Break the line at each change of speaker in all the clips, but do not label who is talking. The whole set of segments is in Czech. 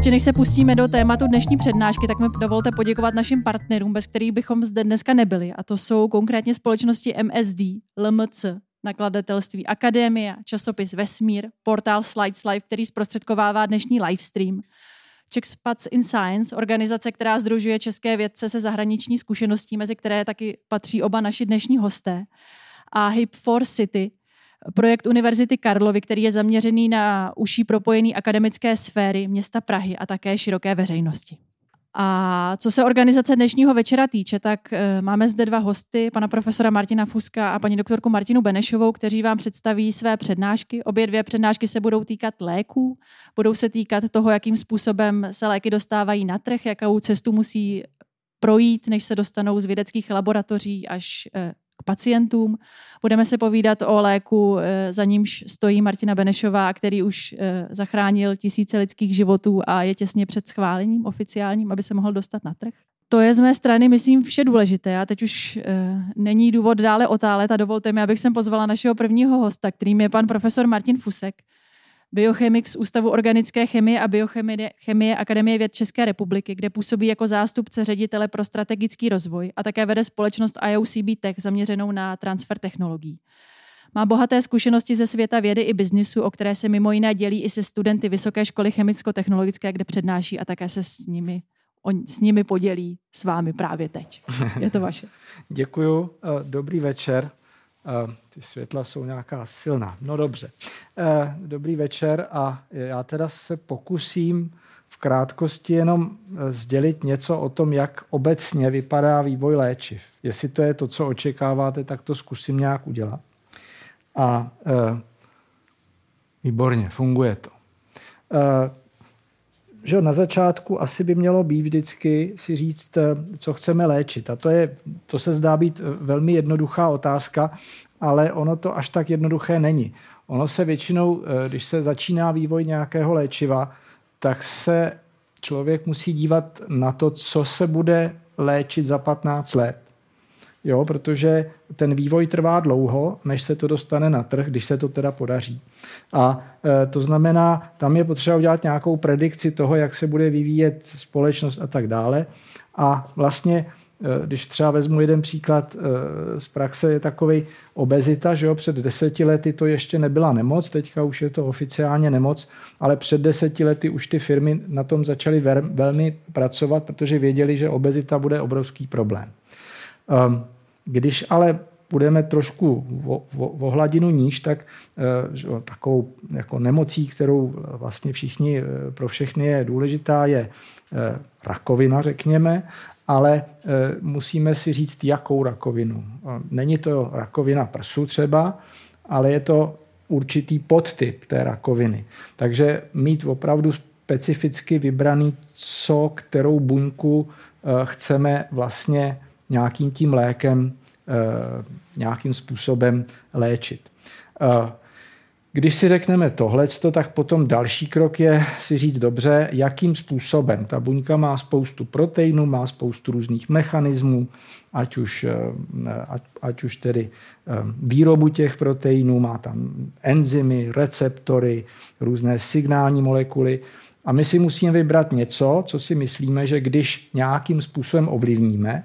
Ještě než se pustíme do tématu dnešní přednášky, tak mi dovolte poděkovat našim partnerům, bez kterých bychom zde dneska nebyli. A to jsou konkrétně společnosti MSD, LMC, nakladatelství Akademia, časopis Vesmír, portál Slides Live, který zprostředkovává dnešní livestream. Czech Spats in Science, organizace, která združuje české vědce se zahraniční zkušeností, mezi které taky patří oba naši dnešní hosté. A Hip for City, projekt Univerzity Karlovy, který je zaměřený na uší propojený akademické sféry města Prahy a také široké veřejnosti. A co se organizace dnešního večera týče, tak e, máme zde dva hosty, pana profesora Martina Fuska a paní doktorku Martinu Benešovou, kteří vám představí své přednášky. Obě dvě přednášky se budou týkat léků, budou se týkat toho, jakým způsobem se léky dostávají na trh, jakou cestu musí projít, než se dostanou z vědeckých laboratoří až e, k pacientům. Budeme se povídat o léku, eh, za nímž stojí Martina Benešová, který už eh, zachránil tisíce lidských životů a je těsně před schválením oficiálním, aby se mohl dostat na trh. To je z mé strany, myslím, vše důležité a teď už e, není důvod dále otálet a dovolte mi, abych sem pozvala našeho prvního hosta, kterým je pan profesor Martin Fusek, biochemik z Ústavu organické chemie a biochemie chemie Akademie věd České republiky, kde působí jako zástupce ředitele pro strategický rozvoj a také vede společnost IOCB Tech zaměřenou na transfer technologií. Má bohaté zkušenosti ze světa vědy i biznisu, o které se mimo jiné dělí i se studenty Vysoké školy chemicko-technologické, kde přednáší a také se s nimi, on, s nimi podělí s vámi právě teď. Je to vaše.
Děkuju. Eh, dobrý večer. Eh, ty světla jsou nějaká silná. No dobře. Eh, dobrý večer a já teda se pokusím v krátkosti jenom eh, sdělit něco o tom, jak obecně vypadá vývoj léčiv. Jestli to je to, co očekáváte, tak to zkusím nějak udělat. A výborně, funguje to že na začátku asi by mělo být vždycky si říct, eh, co chceme léčit. A to, je, to se zdá být eh, velmi jednoduchá otázka, ale ono to až tak jednoduché není. Ono se většinou, eh, když se začíná vývoj nějakého léčiva, tak se člověk musí dívat na to, co se bude léčit za 15 let jo, protože ten vývoj trvá dlouho, než se to dostane na trh, když se to teda podaří. A e, to znamená, tam je potřeba udělat nějakou predikci toho, jak se bude vyvíjet společnost a tak dále. A vlastně, e, když třeba vezmu jeden příklad e, z praxe, je takový obezita, že jo, před deseti lety to ještě nebyla nemoc, teďka už je to oficiálně nemoc, ale před deseti lety už ty firmy na tom začaly velmi pracovat, protože věděli, že obezita bude obrovský problém. Ehm, když ale budeme trošku o, hladinu níž, tak eh, takovou jako nemocí, kterou vlastně všichni, eh, pro všechny je důležitá, je eh, rakovina, řekněme, ale musíme si říct, jakou rakovinu. Není to rakovina prsu třeba, ale je to určitý podtyp té rakoviny. Takže mít opravdu specificky vybraný, co kterou buňku chceme vlastně nějakým tím lékem eh, nějakým způsobem léčit. Eh, když si řekneme tohle, tak potom další krok je si říct dobře, jakým způsobem. Ta buňka má spoustu proteinů, má spoustu různých mechanismů, ať už, eh, ať, ať už tedy výrobu těch proteinů, má tam enzymy, receptory, různé signální molekuly. A my si musíme vybrat něco, co si myslíme, že když nějakým způsobem ovlivníme,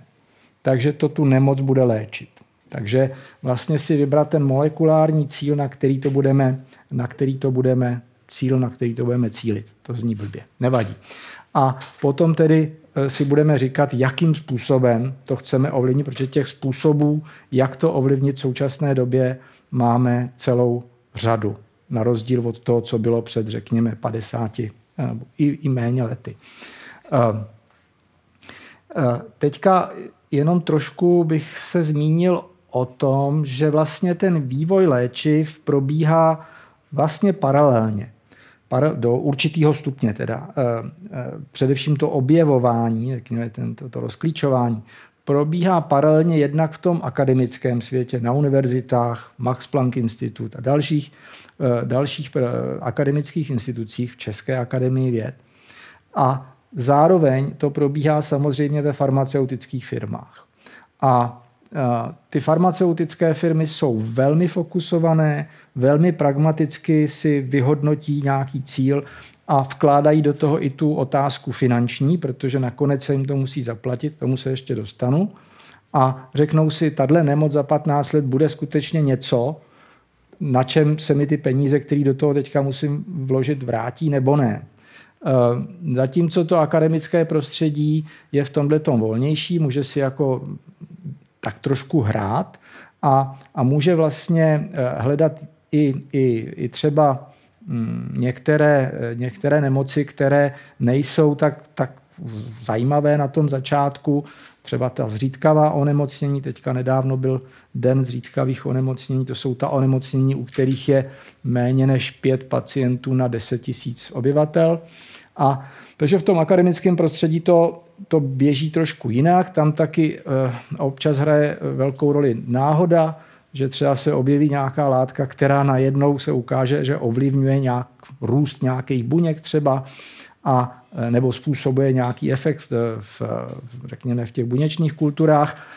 takže to tu nemoc bude léčit. Takže vlastně si vybrat ten molekulární cíl, na který to budeme, na který to budeme cíl, na který to budeme cílit. To zní blbě. Nevadí. A potom tedy si budeme říkat, jakým způsobem to chceme ovlivnit, protože těch způsobů, jak to ovlivnit v současné době, máme celou řadu. Na rozdíl od toho, co bylo před, řekněme, 50 i, i méně lety. Teďka jenom trošku bych se zmínil o tom, že vlastně ten vývoj léčiv probíhá vlastně paralelně do určitého stupně teda. Eh, eh, především to objevování, řekněme, to, to rozklíčování, probíhá paralelně jednak v tom akademickém světě, na univerzitách, Max Planck Institut a dalších, eh, dalších akademických institucích v České akademii věd. A zároveň to probíhá samozřejmě ve farmaceutických firmách. A ty farmaceutické firmy jsou velmi fokusované, velmi pragmaticky si vyhodnotí nějaký cíl a vkládají do toho i tu otázku finanční, protože nakonec se jim to musí zaplatit, tomu se ještě dostanu. A řeknou si, tahle nemoc za 15 let bude skutečně něco, na čem se mi ty peníze, které do toho teďka musím vložit, vrátí nebo ne. Zatímco to akademické prostředí je v tomhle tom volnější, může si jako tak trošku hrát a, a může vlastně eh, hledat i, i, i třeba mm, některé, eh, některé nemoci, které nejsou tak, tak zajímavé na tom začátku, třeba ta zřídkavá onemocnění, teďka nedávno byl den zřídkavých onemocnění, to jsou ta onemocnění, u kterých je méně než pět pacientů na 10 tisíc obyvatel. A takže v tom akademickém prostředí to, to běží trošku jinak. Tam taky eh, občas hraje velkou roli náhoda, že třeba se objeví nějaká látka, která najednou se ukáže, že ovlivňuje nějak růst nějakých buněk třeba, a, eh, nebo způsobuje nějaký efekt v, řekněme, v těch buněčných kulturách.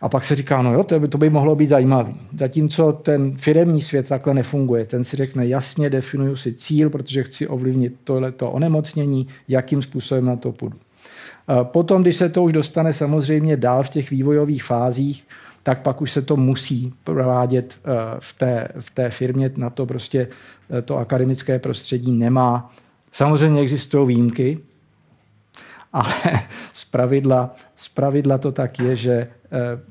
A pak se říká, no jo, to by, to by mohlo být zajímavý. Zatímco ten firemní svět takhle nefunguje. Ten si řekne, jasně definuju si cíl, protože chci ovlivnit tohleto onemocnění, jakým způsobem na to půjdu. Potom, když se to už dostane samozřejmě dál v těch vývojových fázích, tak pak už se to musí provádět e, v té, v té firmě. Na to prostě to akademické prostředí nemá. Samozřejmě existují výjimky, ale z pravidla, z pravidla to tak je, že eh,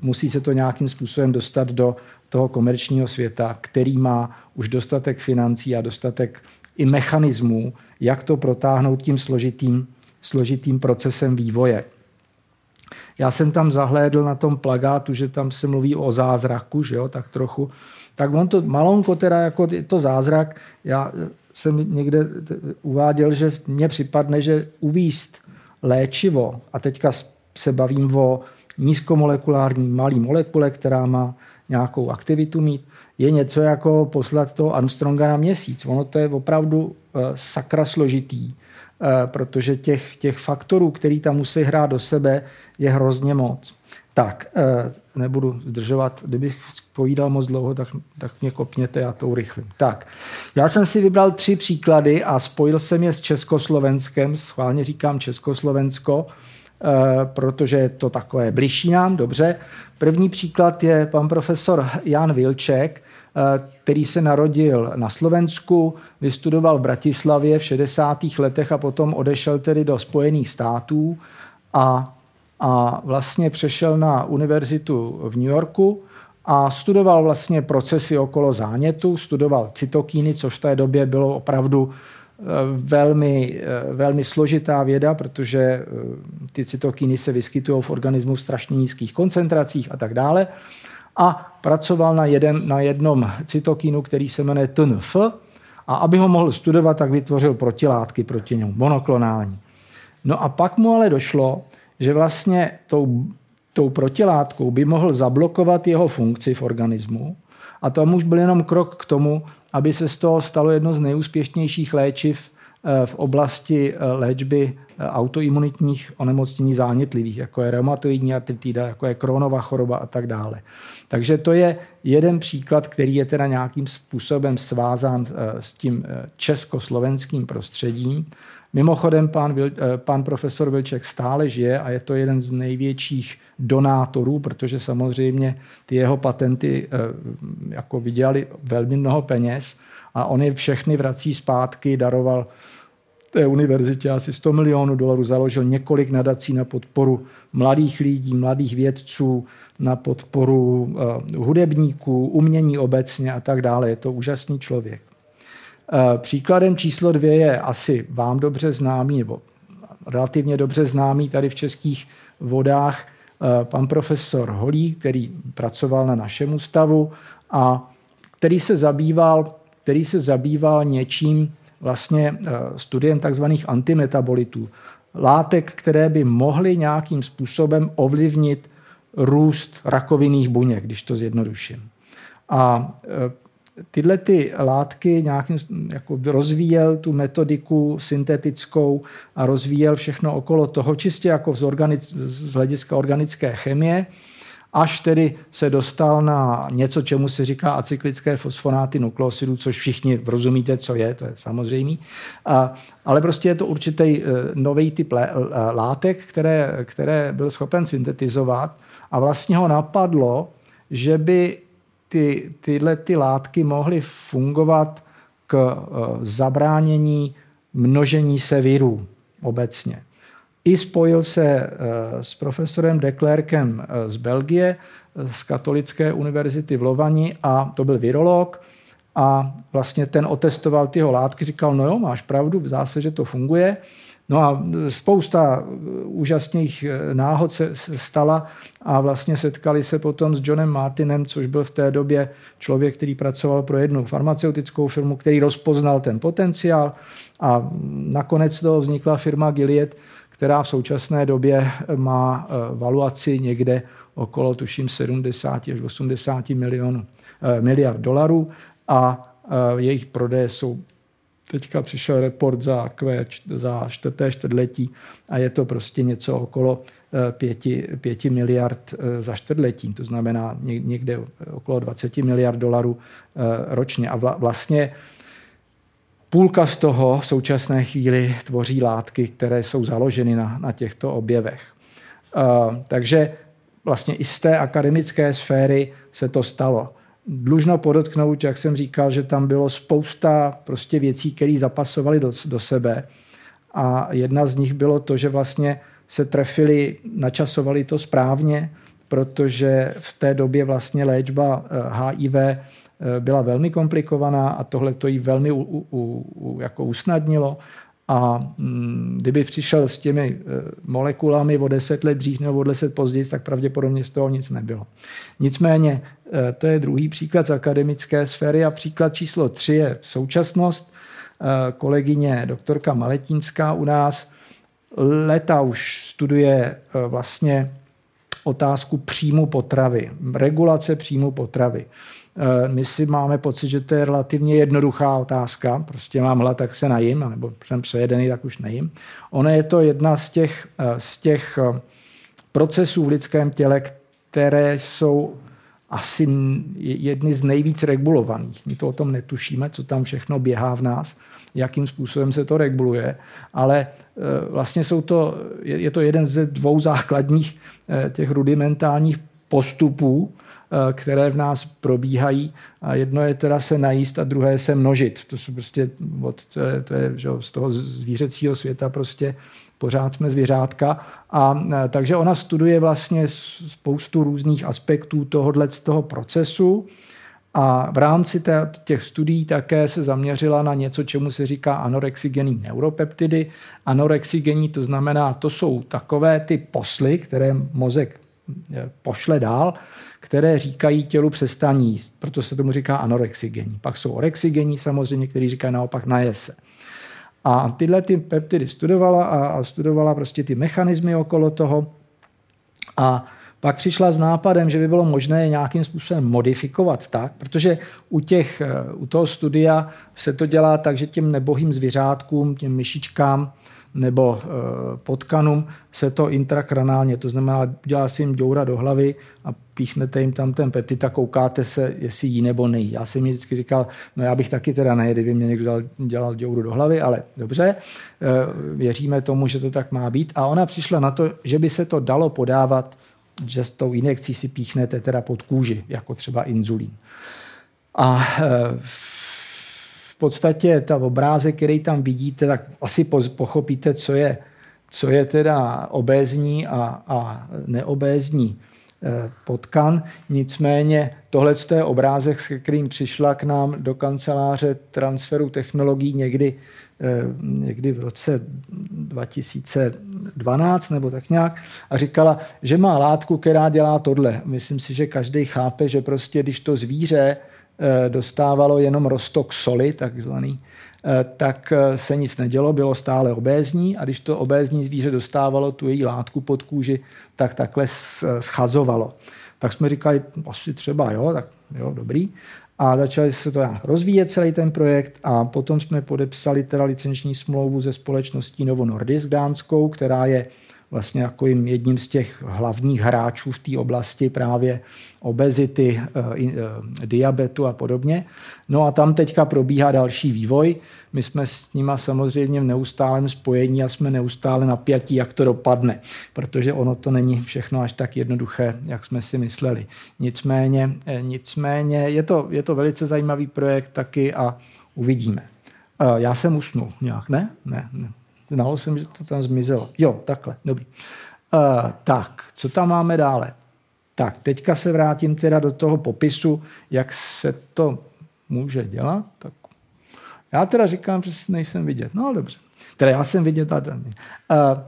musí se to nějakým způsobem dostat do toho komerčního světa, který má už dostatek financí a dostatek i mechanismů, jak to protáhnout tím složitým, složitým procesem vývoje. Já jsem tam zahlédl na tom plagátu, že tam se mluví o zázraku, že jo, tak trochu. Tak on to malonko teda jako je to zázrak. Já jsem někde uváděl, že mně připadne, že uvíst léčivo, a teďka se bavím o nízkomolekulární malý molekule, která má nějakou aktivitu mít, je něco jako poslat toho Armstronga na měsíc. Ono to je opravdu eh, sakra složitý, eh, protože těch, těch faktorů, který tam musí hrát do sebe, je hrozně moc. Tak, eh, nebudu zdržovat, kdybych povídal moc dlouho, tak, tak mě kopněte, já to urychlím. Tak, já jsem si vybral tři příklady a spojil jsem je s Československem, schválně říkám Československo, eh, protože je to takové bližší nám, dobře. První příklad je pan profesor Jan Vilček, eh, který se narodil na Slovensku, vystudoval v Bratislavě v 60. letech a potom odešel tedy do Spojených států a a vlastně přešel na univerzitu v New Yorku a studoval vlastně procesy okolo zánětu, studoval cytokíny, což v té době bylo opravdu eh, velmi, eh, velmi složitá věda, protože eh, ty cytokíny se vyskytují v organismu v strašně nízkých koncentracích a tak dále. A pracoval na, jeden, na jednom cytokínu, který se jmenuje TNF, a aby ho mohl studovat, tak vytvořil protilátky proti němu, monoklonální. No a pak mu ale došlo, že vlastně tou, tou protilátkou by mohl zablokovat jeho funkci v organismu a to už byl jenom krok k tomu, aby se z toho stalo jedno z nejúspěšnějších léčiv eh, v oblasti eh, léčby eh, autoimunitních onemocnění zánětlivých, jako je reumatoidní artritida, jako je Kronova choroba a tak dále. Takže to je jeden příklad, který je teda nějakým způsobem svázán s tím československým prostředím. Mimochodem, pan, eh, pan profesor Vilček stále žije a je to jeden z největších donátorů, protože samozřejmě ty jeho patenty eh, jako vydělali velmi mnoho peněz a on je všechny vrací zpátky, daroval té univerzitě asi 100 milionů dolarů, založil několik nadací na podporu mladých lidí, mladých vědců, na podporu uh, hudebníků, umění obecně a tak dále. Je to úžasný člověk. Uh, příkladem číslo dvě je asi vám dobře známý, nebo relativně dobře známý tady v českých vodách uh, pan profesor Holí, který pracoval na našem ústavu a který se zabýval, který se zabýval něčím, vlastně studiem takzvaných antimetabolitů. Látek, které by mohly nějakým způsobem ovlivnit růst rakovinných buněk, když to zjednoduším. A tyhle ty látky nějakým jako rozvíjel tu metodiku syntetickou a rozvíjel všechno okolo toho, čistě jako z, organic, z hlediska organické chemie, až tedy se dostal na něco, čemu se říká acyklické fosfonáty nukleosidů, což všichni rozumíte, co je, to je samozřejmé. Ale prostě je to určitý e, nový typ látek, které, které byl schopen syntetizovat a vlastně ho napadlo, že by ty, tyhle ty látky mohly fungovat k eh, zabránění množení se virů obecně. I spojil se eh, s profesorem Deklerkem eh, z Belgie, z Katolické univerzity v Lovani a to byl virolog a vlastně ten otestoval tyho látky, říkal, no jo, máš pravdu, v zásadě, že to funguje. No a spousta úžasných eh, náhod se stala a vlastně setkali se potom s Johnem Martinem, což byl v té době člověk, který pracoval pro jednu farmaceutickou firmu, který rozpoznal ten potenciál a nakonec toho vznikla firma Gilead, která v současné době má eh, valuaci někde okolo, tuším, 70 až 80 milionů, miliard dolarů a jejich prodeje jsou teďka přišel report za, Q, za čtvrté čtvrtletí a je to prostě něco okolo eh, pěti, pěti miliard eh, za čtvrtletí, to znamená někde okolo 20 miliard dolarů eh, ročně. A vlastně půlka z toho v současné chvíli tvoří látky, které jsou založeny na, na těchto objevech. Takže vlastně i z té akademické sféry se to stalo. Dlužno podotknout, jak jsem říkal, že tam bylo spousta prostě věcí, které zapasovaly do, do sebe. A jedna z nich bylo to, že vlastně se trefili, načasovali to správně, protože v té době vlastně léčba HIV eh, eh, byla velmi komplikovaná a tohle to jí velmi u, u, u, jako usnadnilo. A mm, kdyby přišel s těmi eh, molekulami o deset let dřív nebo o deset později, tak pravděpodobně z toho nic nebylo. Nicméně to je druhý příklad z akademické sféry a příklad číslo tři je současnost. Eh, kolegyně doktorka Maletínská u nás leta už studuje vlastně otázku příjmu potravy, regulace příjmu potravy. Eh, my si máme pocit, že to je relativně jednoduchá otázka. Prostě mám hlad, tak se najím, nebo jsem přejedený, tak už nejím. Ono je to jedna z těch, eh, z těch eh, procesů v lidském těle, které jsou asi jedny z nejvíc regulovaných. My to o tom netušíme, co tam všechno běhá v nás, jakým způsobem se to reguluje, ale vlastně jsou to, je to jeden ze dvou základních těch rudimentálních postupů, Eh, které v nás probíhají. A jedno je teda se najíst a druhé se množit. To jsou prostě od, to je, to je že z toho zvířecího světa prostě pořád jsme zvířátka. A eh, takže ona studuje vlastně spoustu různých aspektů tohohle z toho procesu. A v rámci těch studií také se zaměřila na něco, čemu se říká anorexigenní neuropeptidy. Anorexigenní to znamená, to jsou takové ty posly, které mozek eh, pošle dál, které říkají tělu přestaň jíst. Proto se tomu říká anorexigení. Pak jsou orexigení samozřejmě, kteří říkají naopak najese. A tyhle ty peptidy studovala a, a studovala prostě ty mechanismy okolo toho. A pak přišla s nápadem, že by bylo možné nějakým způsobem modifikovat tak, protože u, těch, u toho studia se to dělá tak, že těm nebohým zvířátkům, těm myšičkám, nebo e, potkanům se to intrakranálně, to znamená, dělá si jim děura do hlavy a píchnete jim tam ten peptid a koukáte se, jestli jí nebo nejí. Já jsem mi vždycky říkal, no já bych taky teda ne, kdyby mě někdo dělal děuru do hlavy, ale dobře, e, věříme tomu, že to tak má být. A ona přišla na to, že by se to dalo podávat, že s tou injekcí si píchnete teda pod kůži, jako třeba inzulín. A e, v podstatě ta obrázek, který tam vidíte, tak asi pochopíte, co je, co je teda obézní a, a neobézní eh, potkan. Nicméně tohle je obrázek, s kterým přišla k nám do kanceláře transferu technologií někdy Eh, někdy v roce 2012 nebo tak nějak a říkala, že má látku, která dělá tohle. Myslím si, že každý chápe, že prostě když to zvíře dostávalo jenom rostok soli, takzvaný, eh, tak se nic nedělo, bylo stále obézní a když to obézní zvíře dostávalo tu její látku pod kůži, tak takhle schazovalo. Tak jsme říkali, asi třeba jo, tak jo, dobrý a začali se to nějak rozvíjet celý ten projekt a potom jsme podepsali teda licenční smlouvu se společností Novo Nordisk dánskou, která je vlastně jako jedním z těch hlavních hráčů v té oblasti právě obezity, eh, eh, diabetu a podobně. No a tam teďka probíhá další vývoj. My jsme s nima samozřejmě v neustálém spojení a jsme neustále napjatí, jak to dopadne, protože ono to není všechno až tak jednoduché, jak jsme si mysleli. Nicméně, eh, nicméně je, to, je to velice zajímavý projekt taky a uvidíme. Já jsem usnul nějak, ne? Ne, ne. Znalo jsem, že to tam zmizelo. Jo, takhle, dobrý. Uh, tak, co tam máme dále? Tak, teďka se vrátím teda do toho popisu, jak se to může dělat. Tak já teda říkám, že nejsem vidět. No dobře. Teda já jsem vidět a uh,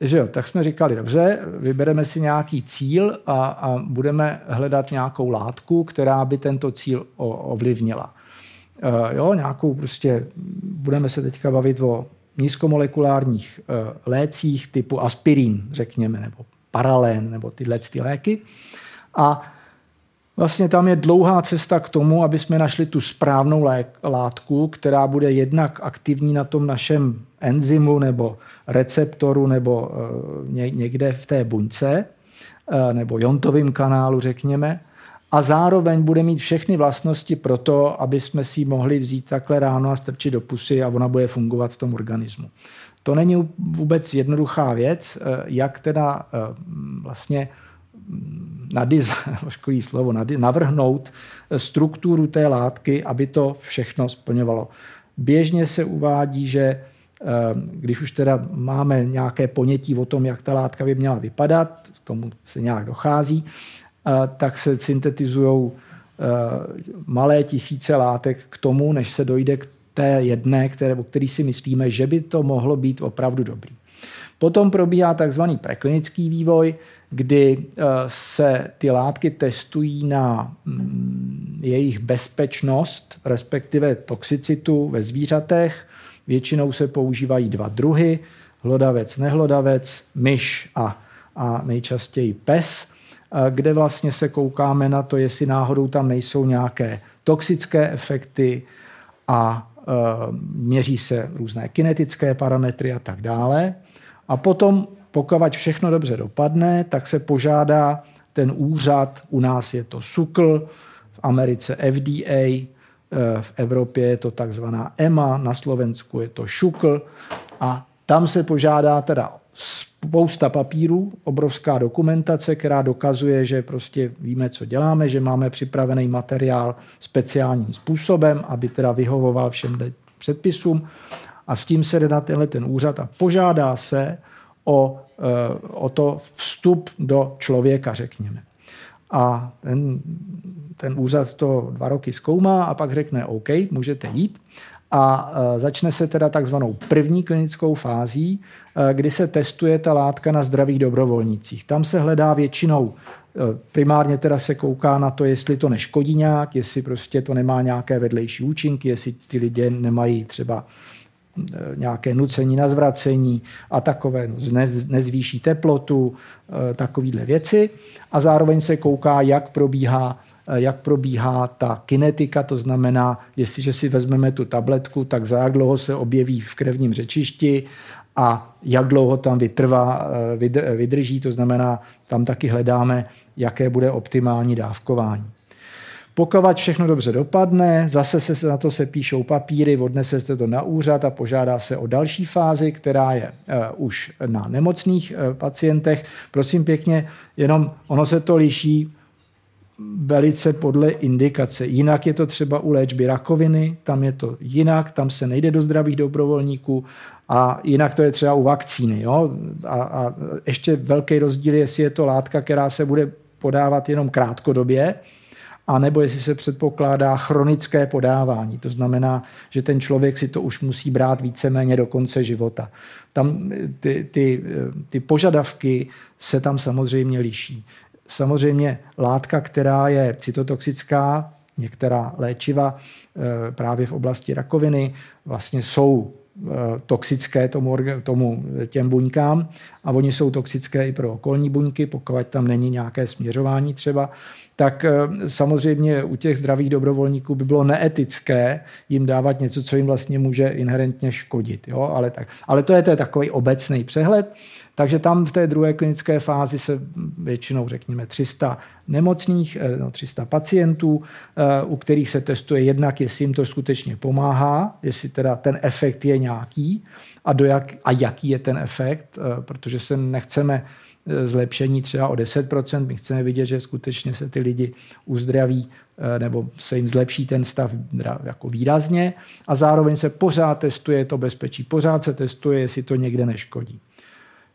že jo, tak jsme říkali, dobře, vybereme si nějaký cíl a, a budeme hledat nějakou látku, která by tento cíl ovlivnila. Uh, jo, nějakou prostě, budeme se teďka bavit o nízkomolekulárních eh, lécích typu aspirín, řekněme, nebo paralén, nebo tyhle ty léky. A vlastně tam je dlouhá cesta k tomu, aby jsme našli tu správnou látku, která bude jednak aktivní na tom našem enzymu nebo receptoru nebo eh, někde v té buňce, eh, nebo jontovém kanálu, řekněme, a zároveň bude mít všechny vlastnosti pro to, aby jsme si mohli vzít takhle ráno a strčit do pusy a ona bude fungovat v tom organismu. To není vůbec jednoduchá věc, eh, jak teda eh, vlastně mm, nadiz, slovo, navrhnout eh, strukturu té látky, aby to všechno splňovalo. Běžně se uvádí, že když už teda máme nějaké ponětí o tom, jak ta látka by měla vypadat, k tomu se nějak dochází, tak se syntetizují malé tisíce látek k tomu, než se dojde k té jedné, které, o který si myslíme, že by to mohlo být opravdu dobrý. Potom probíhá takzvaný preklinický vývoj, kdy se ty látky testují na mm, jejich bezpečnost, respektive toxicitu ve zvířatech. Většinou se používají dva druhy, hlodavec, nehlodavec, myš a, a nejčastěji pes kde vlastně se koukáme na to, jestli náhodou tam nejsou nějaké toxické efekty a e, měří se různé kinetické parametry a tak dále. A potom, pokud všechno dobře dopadne, tak se požádá ten úřad, u nás je to SUKL, v Americe FDA, e, v Evropě je to takzvaná EMA, na Slovensku je to ŠUKL a tam se požádá teda spousta papírů, obrovská dokumentace, která dokazuje, že prostě víme, co děláme, že máme připravený materiál speciálním způsobem, aby teda vyhovoval všem předpisům. A s tím se jde na tenhle ten úřad a požádá se o, eh, o to vstup do člověka, řekněme. A ten, ten úřad to dva roky zkoumá a pak řekne OK, můžete jít a e, začne se teda takzvanou první klinickou fází, e, kdy se testuje ta látka na zdravých dobrovolnících. Tam se hledá většinou e, Primárně teda se kouká na to, jestli to neškodí nějak, jestli prostě to nemá nějaké vedlejší účinky, jestli ty lidé nemají třeba nějaké nucení na zvracení a takové, no, nezvýší teplotu, takovéhle věci. A zároveň se kouká, jak probíhá jak probíhá ta kinetika, to znamená, jestliže si vezmeme tu tabletku, tak za jak dlouho se objeví v krevním řečišti a jak dlouho tam vytrvá, eh, vydrží, to znamená, tam taky hledáme, jaké bude optimální dávkování. Pokud všechno dobře dopadne, zase se na to se píšou papíry, odnese se to na úřad a požádá se o další fázi, která je uh, už na nemocných pacientech. Prosím pěkně, jenom ono se to liší velice podle indikace. Jinak je to třeba u léčby rakoviny, tam je to jinak, tam se nejde do zdravých dobrovolníků a jinak to je třeba u vakcíny. Jo? A, a ještě velký rozdíl je, jestli je to látka, která se bude podávat jenom krátkodobě, a nebo jestli se předpokládá chronické podávání. To znamená, že ten člověk si to už musí brát víceméně do konce života. Tam ty, ty, ty požadavky se tam samozřejmě liší. Samozřejmě látka, která je cytotoxická, některá léčiva eh, právě v oblasti rakoviny vlastně jsou eh, toxické tomu, tomu těm buňkám a oni jsou toxické i pro okolní buňky, pokud tam není nějaké směřování třeba tak eh, samozřejmě u těch zdravých dobrovolníků by bylo neetické jim dávat něco, co jim vlastně může inherentně škodit. Jo? Ale, tak, ale to je, to je takový obecný přehled. Takže tam v té druhé klinické fázi se většinou, řekněme, 300 nemocných, eh, no 300 pacientů, eh, u kterých se testuje jednak, jestli jim to skutečně pomáhá, jestli teda ten efekt je nějaký a, do jak, a jaký je ten efekt, protože se nechceme zlepšení třeba o 10%. My chceme vidět, že skutečně se ty lidi uzdraví eh, nebo se jim zlepší ten stav jako výrazně a zároveň se pořád testuje to bezpečí, pořád se testuje, jestli to někde neškodí.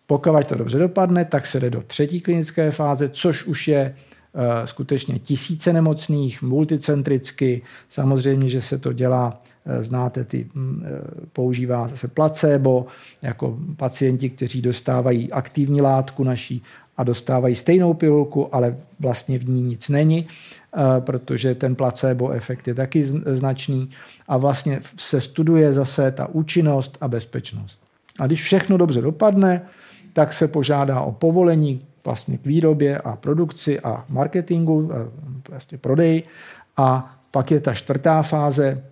Pokud to dobře dopadne, tak se jde do třetí klinické fáze, což už je eh, skutečně tisíce nemocných, multicentricky. Samozřejmě, že se to dělá znáte, ty, mm, eh, používá se placebo, jako pacienti, kteří dostávají aktivní látku naší a dostávají stejnou pilulku, ale vlastně v ní nic není, eh, protože ten placebo efekt je taky značný a vlastně se studuje zase ta účinnost a bezpečnost. A když všechno dobře dopadne, tak se požádá o povolení vlastně k výrobě a produkci a marketingu, vlastně prodej. A pak je ta čtvrtá fáze,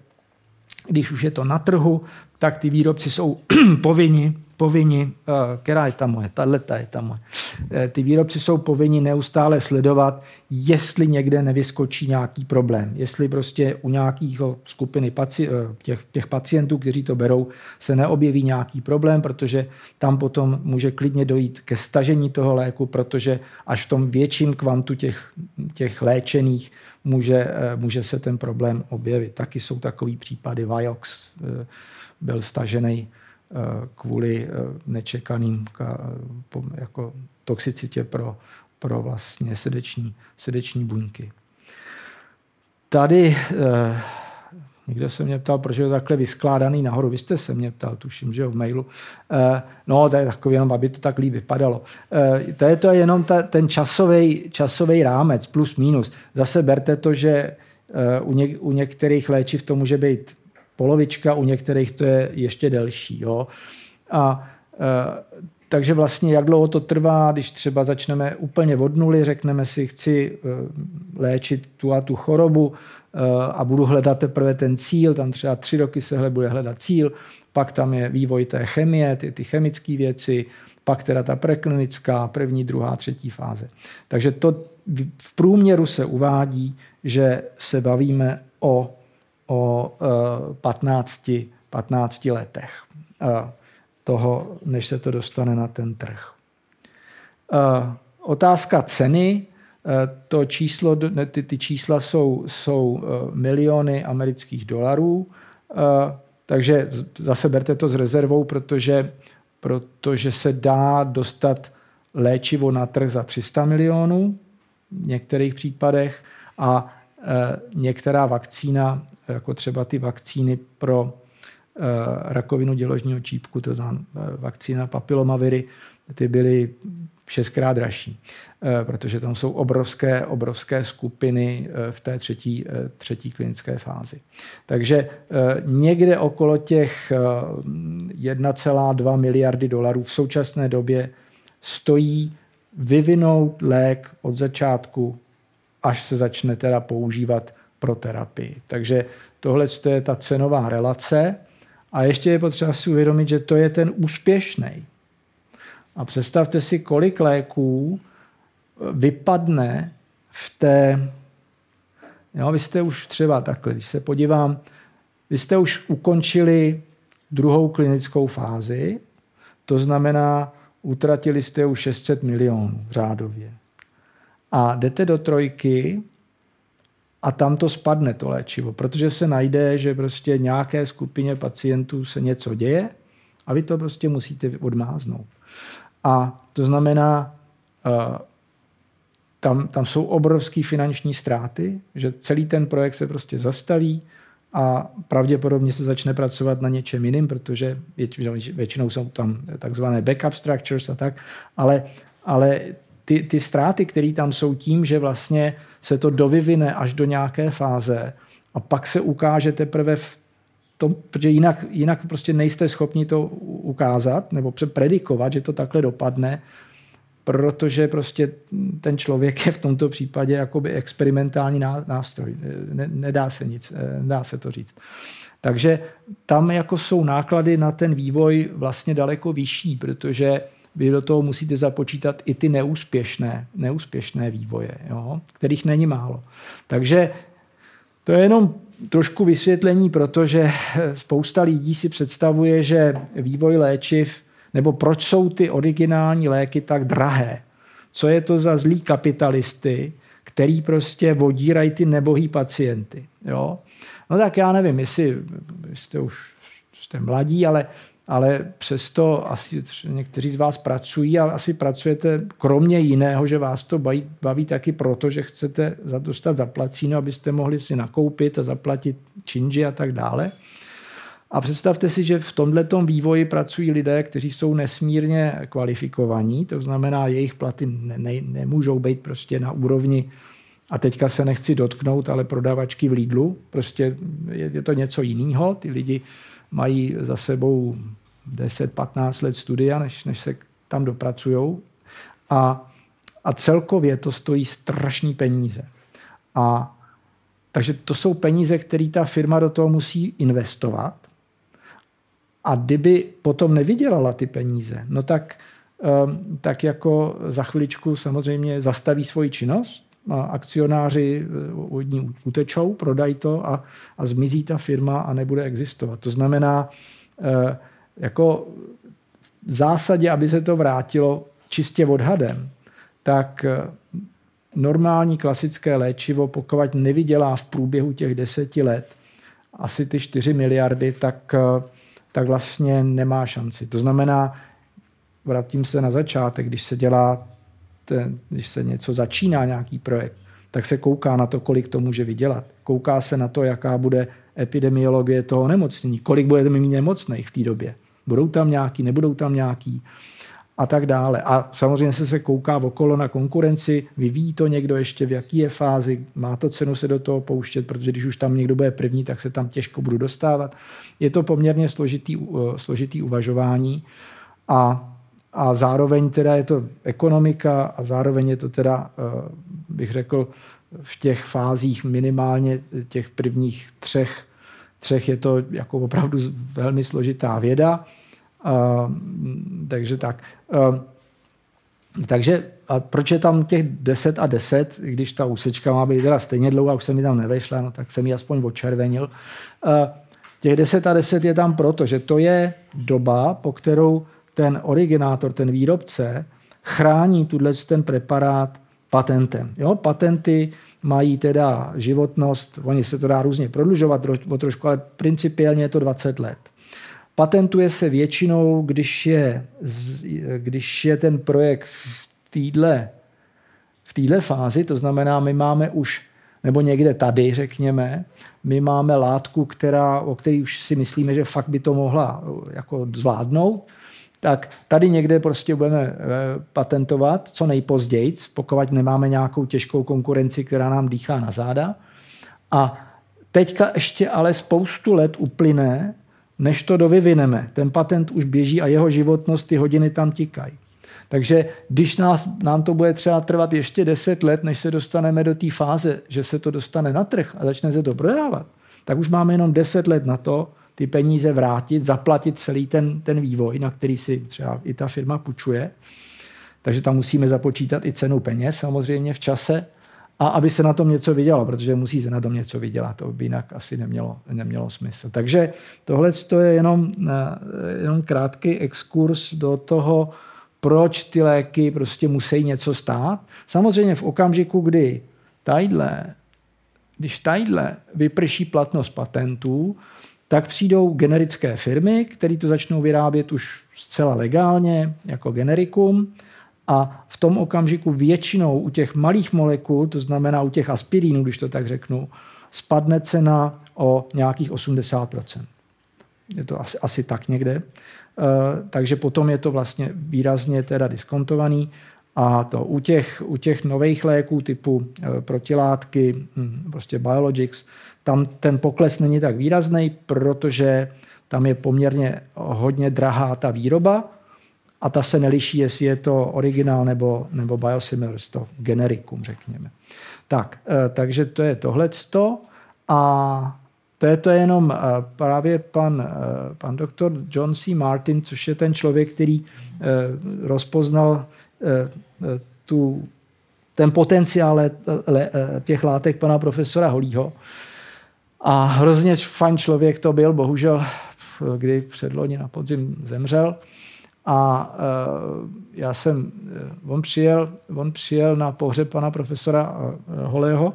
když už je to na trhu, tak ty výrobci jsou povinni, povinni, eh, která je ta moje, tahle je ta moje. Eh, ty výrobci jsou povinni neustále sledovat, jestli někde nevyskočí nějaký problém. Jestli prostě u nějakého skupiny paci, eh, těch, těch pacientů, kteří to berou, se neobjeví nějaký problém, protože tam potom může klidně dojít ke stažení toho léku, protože až v tom větším kvantu těch, těch léčených může, eh, může se ten problém objevit. Taky jsou takový případy. Vioxx eh, byl stažený eh, kvůli nečekaným jako toxicitě pro, pro vlastně srdeční, srdeční buňky. Tady Někdo se mě ptal, proč je to takhle vyskládaný nahoru. Vy jste se mě ptal, tuším, že jo, v mailu. Eh, no, to je takový jenom, aby to tak líp vypadalo. Eh, to je to jenom ta, ten časový časový rámec, plus minus. Zase berte to, že eh, u, něk, u některých léčiv to může být polovička, u některých to je ještě delší. Jo? A takže vlastně jak dlouho to trvá, když třeba začneme úplně od nuly, řekneme si, chci léčit tu a tu chorobu, a budu hledat teprve ten cíl, tam třeba tři roky se bude hledat cíl, pak tam je vývoj té chemie, ty, ty chemické věci, pak teda ta preklinická, první, druhá, třetí fáze. Takže to v průměru se uvádí, že se bavíme o, o 15, eh, 15 letech eh, toho, než se to dostane na ten trh. Otázka ceny Eh, to číslo, ty, ty čísla jsou, jsou eh, miliony amerických dolarů, eh, takže zase berte to s rezervou, protože, protože se dá dostat léčivo na trh za 300 milionů v některých případech a některá vakcína, jako třeba ty vakcíny pro rakovinu děložního čípku, to znamená vakcína papilomaviry, ty byly šestkrát dražší, eh, protože tam jsou obrovské, obrovské skupiny eh, v té třetí, eh, třetí klinické fázi. Takže někde okolo těch 1,2 miliardy dolarů v současné době stojí vyvinout lék od začátku, až se začne teda používat pro terapii. Takže tohle je ta cenová relace. A ještě je potřeba si uvědomit, že to je ten úspěšný a představte si, kolik léků vypadne v té... Jo, vy jste už třeba takhle, když se podívám, vy jste už ukončili druhou klinickou fázi, to znamená, utratili jste už 600 milionů řádově. A jdete do trojky a tam to spadne to léčivo, protože se najde, že prostě nějaké skupině pacientů se něco děje a vy to prostě musíte odmáznout. A to znamená, uh, tam, tam jsou obrovské finanční ztráty, že celý ten projekt se prostě zastaví a pravděpodobně se začne pracovat na něčem jiným, protože většinou jsou tam takzvané backup structures a tak, ale, ale ty, ty ztráty, které tam jsou tím, že vlastně se to dovyvine až do nějaké fáze a pak se ukáže teprve v tom, protože jinak, jinak prostě nejste schopni to ukázat nebo predikovat, že to takhle dopadne, protože prostě ten člověk je v tomto případě jakoby experimentální nástroj. Nedá se nic, nedá se to říct. Takže tam jako jsou náklady na ten vývoj vlastně daleko vyšší, protože vy do toho musíte započítat i ty neúspěšné, neúspěšné vývoje, jo, kterých není málo. Takže to je jenom trošku vysvětlení, protože spousta lidí si představuje, že vývoj léčiv, nebo proč jsou ty originální léky tak drahé. Co je to za zlý kapitalisty, který prostě vodírají ty nebohý pacienty. Jo? No tak já nevím, jestli jste už jste mladí, ale ale přesto asi někteří z vás pracují a asi pracujete kromě jiného, že vás to baví, baví taky proto, že chcete dostat zaplacíno, abyste mohli si nakoupit a zaplatit činži a tak dále. A představte si, že v tomto vývoji pracují lidé, kteří jsou nesmírně kvalifikovaní, to znamená, jejich platy ne, ne, nemůžou být prostě na úrovni a teďka se nechci dotknout, ale prodavačky v Lidlu, prostě je, je to něco jiného. Ty lidi mají za sebou 10-15 let studia, než, než se tam dopracují. A, a celkově to stojí strašný peníze. A takže to jsou peníze, které ta firma do toho musí investovat. A kdyby potom nevydělala ty peníze, no tak, ehm, tak jako za chviličku samozřejmě zastaví svoji činnost, akcionáři eh, od ní utečou, prodají to a, a zmizí ta firma a nebude existovat. To znamená, eh, jako v zásadě, aby se to vrátilo čistě odhadem, tak eh, normální klasické léčivo, pokud nevydělá v průběhu těch deseti let asi ty 4 miliardy, tak, eh, tak vlastně nemá šanci. To znamená, vrátím se na začátek, když se dělá, když se něco začíná, nějaký projekt, tak se kouká na to, kolik to může vydělat. Kouká se na to, jaká bude epidemiologie toho nemocnění, kolik budete mít nemocných v té době. Budou tam nějaký, nebudou tam nějaký a tak dále. A samozřejmě se se kouká okolo na konkurenci, vyvíjí to někdo ještě, v jaký je fázi, má to cenu se do toho pouštět, protože když už tam někdo bude první, tak se tam těžko budu dostávat. Je to poměrně složitý, složitý uvažování a, a zároveň teda je to ekonomika a zároveň je to teda, eh, bych řekl, v těch fázích minimálně těch prvních třech, třech je to jako opravdu velmi složitá věda Uh, takže tak. Uh, takže a proč je tam těch 10 a 10, když ta úsečka má být teda stejně dlouhá, už se mi tam nevešla, no tak jsem ji aspoň očervenil. Těch 10 a 10 je tam proto, že to je doba, po kterou ten originátor, ten výrobce, chrání tuhle ten preparát patentem. Jo? Patenty mají teda životnost, oni se to dá různě prodlužovat o trošku, ale principiálně je to 20 let. Patentuje se většinou, když je, když je ten projekt v téhle v téhle fázi, to znamená, my máme už, nebo někde tady, řekněme, my máme látku, která, o které už si myslíme, že fakt by to mohla jako zvládnout, tak tady někde prostě budeme eh, patentovat co nejpozději, pokud nemáme nějakou těžkou konkurenci, která nám dýchá na záda. A teďka ještě ale spoustu let uplyne, než to dovyvineme. Ten patent už běží a jeho životnost, ty hodiny tam tikají. Takže když nás, nám to bude třeba trvat ještě 10 let, než se dostaneme do té fáze, že se to dostane na trh a začne se to prodávat, tak už máme jenom 10 let na to, ty peníze vrátit, zaplatit celý ten, ten vývoj, na který si třeba i ta firma půjčuje. Takže tam musíme započítat i cenu peněz samozřejmě v čase a aby se na tom něco vydělalo, protože musí se na tom něco vydělat, to by jinak asi nemělo, nemělo smysl. Takže tohle je jenom, eh, jenom krátký exkurs do toho, proč ty léky prostě musí něco stát. Samozřejmě v okamžiku, kdy tadyhle když tadyhle vyprší platnost patentů, tak přijdou generické firmy, které to začnou vyrábět už zcela legálně jako generikum a v tom okamžiku většinou u těch malých molekul, to znamená u těch aspirínů, když to tak řeknu, spadne cena o nějakých 80%. Je to asi, asi tak někde. E, takže potom je to vlastně výrazně teda diskontovaný. A to u těch, u těch nových léků typu e, protilátky, hm, prostě biologics, tam ten pokles není tak výrazný, protože tam je poměrně hodně drahá ta výroba a ta se neliší, jestli je to originál nebo, nebo biosimilars, to generikum, řekněme. Tak, e, takže to je tohleto a to je to jenom e, právě pan, e, pan doktor John C. Martin, což je ten člověk, který rozpoznal tu, ten potenciál těch látek pana profesora Holího. A hrozně fajn člověk to byl, bohužel, kdy předloni na podzim zemřel. A uh, já jsem, uh, on přijel, on přijel na pohřeb pana profesora uh, Holého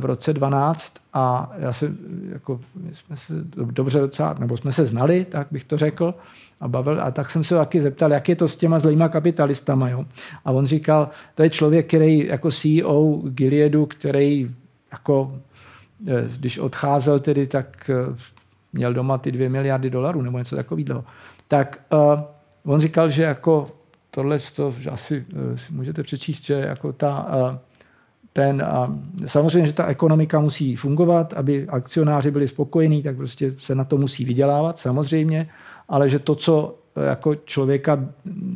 v roce 12 a já jsem, jako, my jsme se dobře docela, nebo jsme se znali, tak bych to řekl, a bavil, a tak jsem se taky zeptal, jak je to s těma zlýma kapitalistama. Jo? A on říkal, to je člověk, který jako CEO Gileadu, který jako, když odcházel tedy, tak měl doma ty dvě miliardy dolarů nebo něco takového tak uh, on říkal, že jako tohle, to, že asi uh, si můžete přečíst, že jako ta, uh, ten, uh, samozřejmě, že ta ekonomika musí fungovat, aby akcionáři byli spokojení, tak prostě se na to musí vydělávat, samozřejmě, ale že to, co jako člověka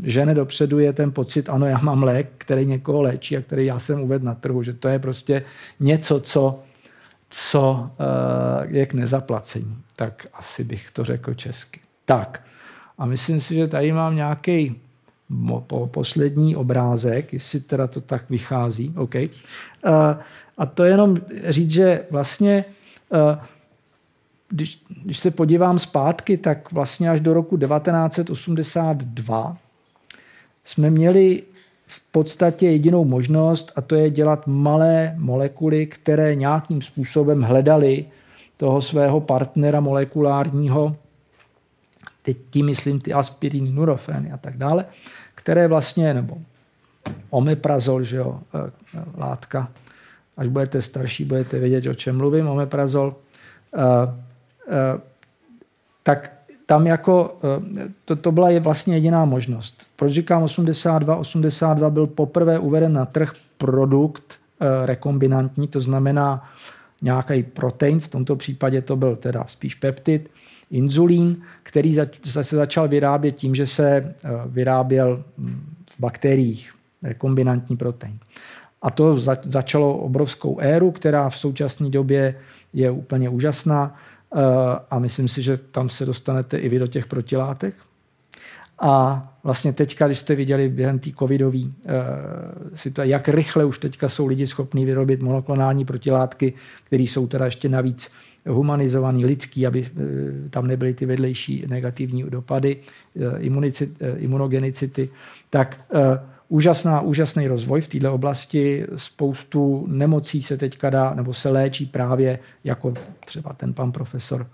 žene dopředu, je ten pocit, ano, já mám lék, který někoho léčí a který já jsem uvedl na trhu, že to je prostě něco, co, co uh, je k nezaplacení. Tak asi bych to řekl česky. Tak, a myslím si, že tady mám nějaký poslední obrázek, jestli teda to tak vychází. OK. Uh, a to jenom říct, že vlastně, uh, když, když se podívám zpátky, tak vlastně až do roku 1982 jsme měli v podstatě jedinou možnost a to je dělat malé molekuly, které nějakým způsobem hledali toho svého partnera molekulárního teď tím myslím ty aspiriny, nurofeny a tak dále, které vlastně, nebo omeprazol, že jo, e, e, látka, až budete starší, budete vědět, o čem mluvím, omeprazol, e, tak tam jako, to, to byla je vlastně jediná možnost. Proč říkám 82? 82 byl poprvé uveden na trh produkt rekombinantní, to znamená nějaký protein, v tomto případě to byl teda spíš peptid, inzulín, který se začal vyrábět tím, že se eh, vyráběl hm, v bakteriích rekombinantní protein. A to začalo obrovskou éru, která v současné době je úplně úžasná eh, a myslím si, že tam se dostanete i vy do těch protilátek. A vlastně teďka, když jste viděli během té covidové uh, situace, jak rychle už teďka jsou lidi schopní vyrobit monoklonální protilátky, které jsou teda ještě navíc humanizovaný, lidský, aby eh, tam nebyly ty vedlejší negativní dopady eh, imunogenicity, tak eh, úžasná, úžasný rozvoj v této oblasti. Spoustu nemocí se teďka dá, nebo se léčí právě jako třeba ten pan profesor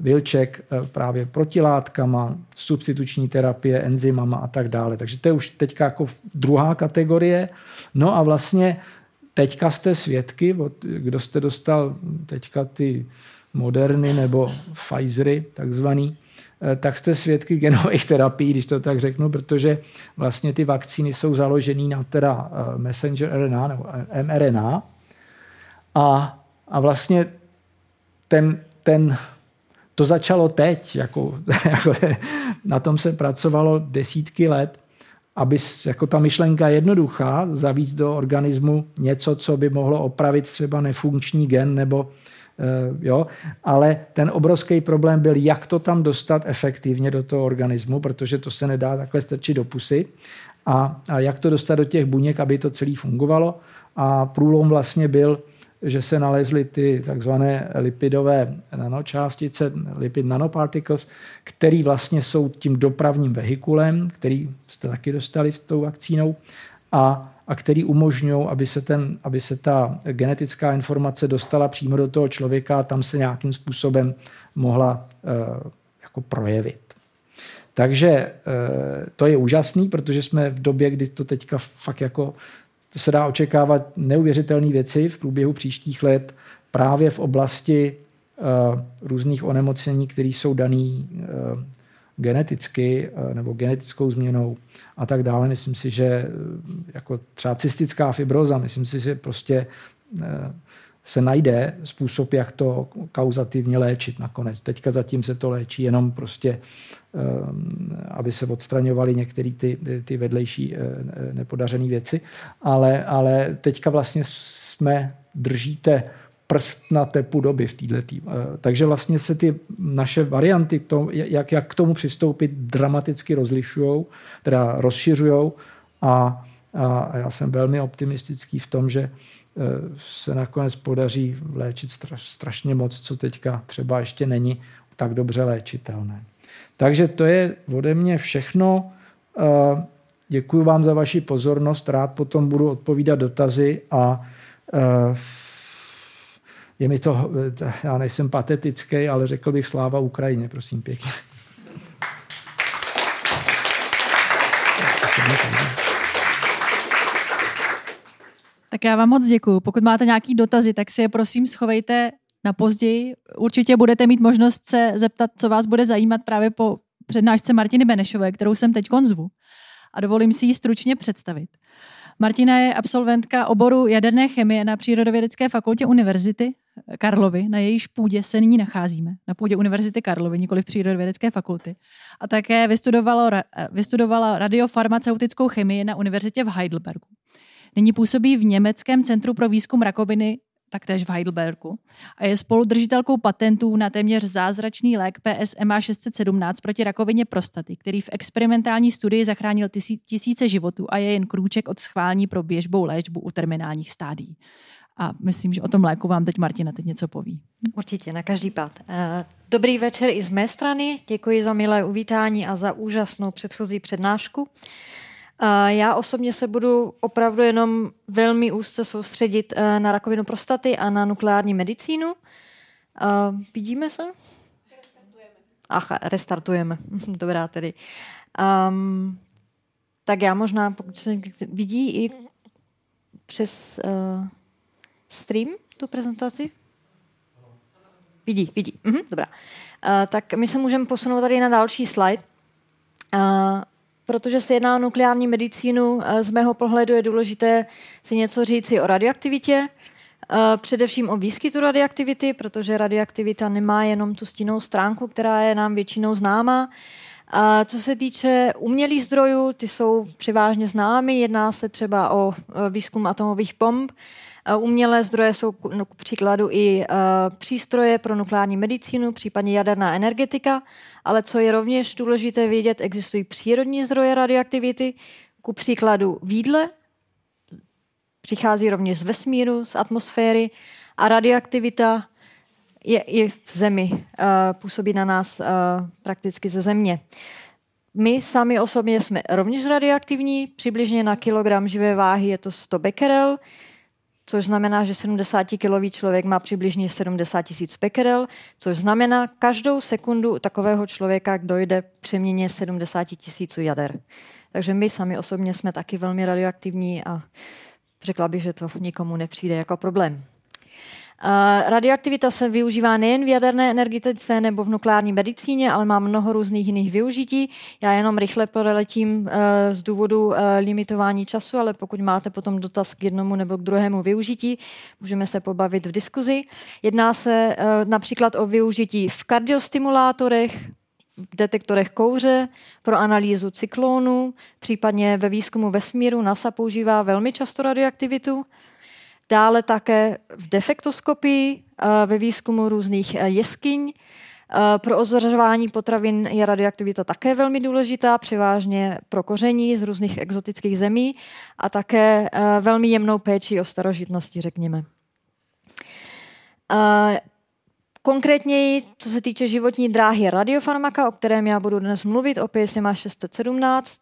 Vilček, právě protilátkama, substituční terapie, enzymama a tak dále. Takže to je už teďka jako druhá kategorie. No a vlastně teďka jste svědky, kdo jste dostal teďka ty Moderny nebo Pfizery takzvaný, eh, tak jste svědky genových terapií, když to tak řeknu, protože vlastně ty vakcíny jsou založené na teda eh, messenger RNA nebo mRNA. A, a vlastně ten, ten, to začalo teď, jako, jako na tom se pracovalo desítky let, aby jako ta myšlenka jednoduchá, zavíc do organismu něco, co by mohlo opravit třeba nefunkční gen nebo Eh, jo? Ale ten obrovský problém byl, jak to tam dostat efektivně do toho organismu, protože to se nedá takhle strčit do pusy. A, a jak to dostat do těch buněk, aby to celé fungovalo. A průlom vlastně byl, že se nalezly ty takzvané lipidové nanočástice, lipid nanoparticles, který vlastně jsou tím dopravním vehikulem, který jste taky dostali s tou vakcínou. a, a který umožňují, aby se, ten, aby se ta genetická informace dostala přímo do toho člověka a tam se nějakým způsobem mohla uh, jako projevit. Takže uh, to je úžasný, protože jsme v době, kdy to teďka fakt jako to se dá očekávat neuvěřitelné věci v průběhu příštích let právě v oblasti uh, různých onemocnění, které jsou dané geneticky uh, nebo genetickou změnou a tak dále. Myslím si, že jako třeba cystická fibroza, myslím si, že prostě se najde způsob, jak to kauzativně léčit nakonec. Teďka zatím se to léčí jenom prostě, aby se odstraňovaly některé ty, ty vedlejší nepodařené věci, ale, ale teďka vlastně jsme, držíte prst na tepu doby v této. Takže vlastně se ty naše varianty, to, jak, jak k tomu přistoupit, dramaticky rozlišují, teda rozšiřují a, a já jsem velmi optimistický v tom, že Eh, se nakonec podaří léčit strašně moc, co teďka třeba ještě není tak dobře léčitelné. Takže to je ode mě všechno. Eh, děkuji vám za vaši pozornost. Rád potom budu odpovídat dotazy a eh, je mi to, já nejsem patetický, ale řekl bych sláva Ukrajině, prosím pěkně.
Tak já vám moc děkuju. Pokud máte nějaký dotazy, tak si je prosím schovejte na později. Určitě budete mít možnost se zeptat, co vás bude zajímat právě po přednášce Martiny Benešové, kterou jsem teď zvu. A dovolím si ji stručně představit. Martina je absolventka oboru jaderné chemie na Přírodovědecké fakultě Univerzity Karlovy, na jejíž půdě se nyní nacházíme, na půdě Univerzity Karlovy, nikoli v Přírodovědecké fakulty. A také vystudovala, vystudovala radiofarmaceutickou chemii na univerzitě v Heidelbergu. Nyní působí v Německém centru pro výzkum rakoviny taktéž v Heidelbergu a je spoludržitelkou patentů na téměř zázračný lék PSMA 617 proti rakovině prostaty, který v experimentální studii zachránil tisíce životů a je jen krůček od schválení pro běžbou léčbu u terminálních stádí. A myslím, že o tom léku vám teď Martina teď něco poví.
Určitě, na každý pád. Eh, dobrý večer i z mé strany. Děkuji za milé uvítání a za úžasnou předchozí přednášku. Já osobně se budu opravdu jenom velmi úzce soustředit eh, na rakovinu prostaty a na nukleární medicínu. Vidíme se? Restartujeme. Ach, restartujeme. Dobrá tedy. Um, tak já možná, pokud se vidí i přes uh, stream tu prezentaci? Vidí, vidí. Mhm, dobrá. Uh, tak my se můžeme posunout tady na další slide. Uh, protože se jedná o nukleární medicínu, z mého pohledu je důležité si něco říci o radioaktivitě, především o výskytu radioaktivity, protože radioaktivita nemá jenom tu stinnou stránku, která je nám většinou známá. A co se týče umělých zdrojů, ty jsou převážně známy. Jedná se třeba o výzkum atomových bomb, Umělé zdroje jsou no, k příkladu i uh, přístroje pro nukleární medicínu, případně jaderná energetika, ale co je rovněž důležité vědět, existují přírodní zdroje radioaktivity, ku příkladu výdle, přichází rovněž z vesmíru, z atmosféry a radioaktivita je i v zemi, uh, působí na nás uh, prakticky ze země. My sami osobně jsme rovněž radioaktivní, přibližně na kilogram živé váhy je to 100 bekerel, což znamená, že 70-kilový člověk má přibližně 70 tisíc pekerel, což znamená, každou sekundu takového člověka dojde přeměně 70 tisíců jader. Takže my sami osobně jsme taky velmi radioaktivní a řekla bych, že to nikomu nepřijde jako problém. Radioaktivita se využívá nejen v jaderné energetice nebo v nukleární medicíně, ale má mnoho různých jiných využití. Já jenom rychle proletím eh, z důvodu eh, limitování času, ale pokud máte potom dotaz k jednomu nebo k druhému využití, můžeme se pobavit v diskuzi. Jedná se eh, například o využití v kardiostimulátorech, v detektorech kouře pro analýzu cyklónu, případně ve výzkumu vesmíru NASA používá velmi často radioaktivitu. Dále také v defektoskopii, eh, ve výzkumu různých eh, jeskyň. Eh, pro ozařování potravin je radioaktivita také velmi důležitá, převážně pro koření z různých exotických zemí a také velmi jemnou péči o starožitnosti, řekněme. Konkrétněji, co se týče životní dráhy radiofarmaka, o kterém já budu dnes mluvit, opět se má 617.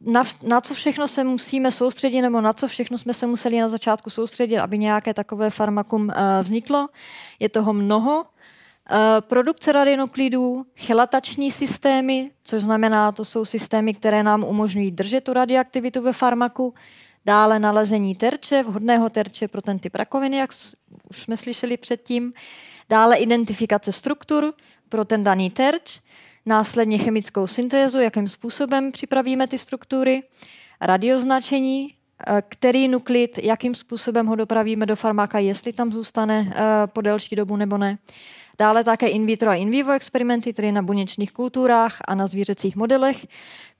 na, na co všechno se musíme soustředit, nebo na co všechno jsme se museli na začátku soustředit, aby nějaké takové farmakum vzniklo. Je toho mnoho. Produkce radionuklidů, chelatační systémy, což znamená, to jsou systémy, které nám umožňují držet tu radioaktivitu ve farmaku, dále nalezení terče, vhodného terče pro ten typ rakoviny, jak už jsme slyšeli předtím, dále identifikace struktur pro ten daný terč, následně chemickou syntézu, jakým způsobem připravíme ty struktury, radioznačení, eh, který nuklid, jakým způsobem ho dopravíme do farmaka, jestli tam zůstane eh, po delší dobu nebo ne. Dále také in vitro a in vivo experimenty, tedy na buněčných kulturách a na zvířecích modelech.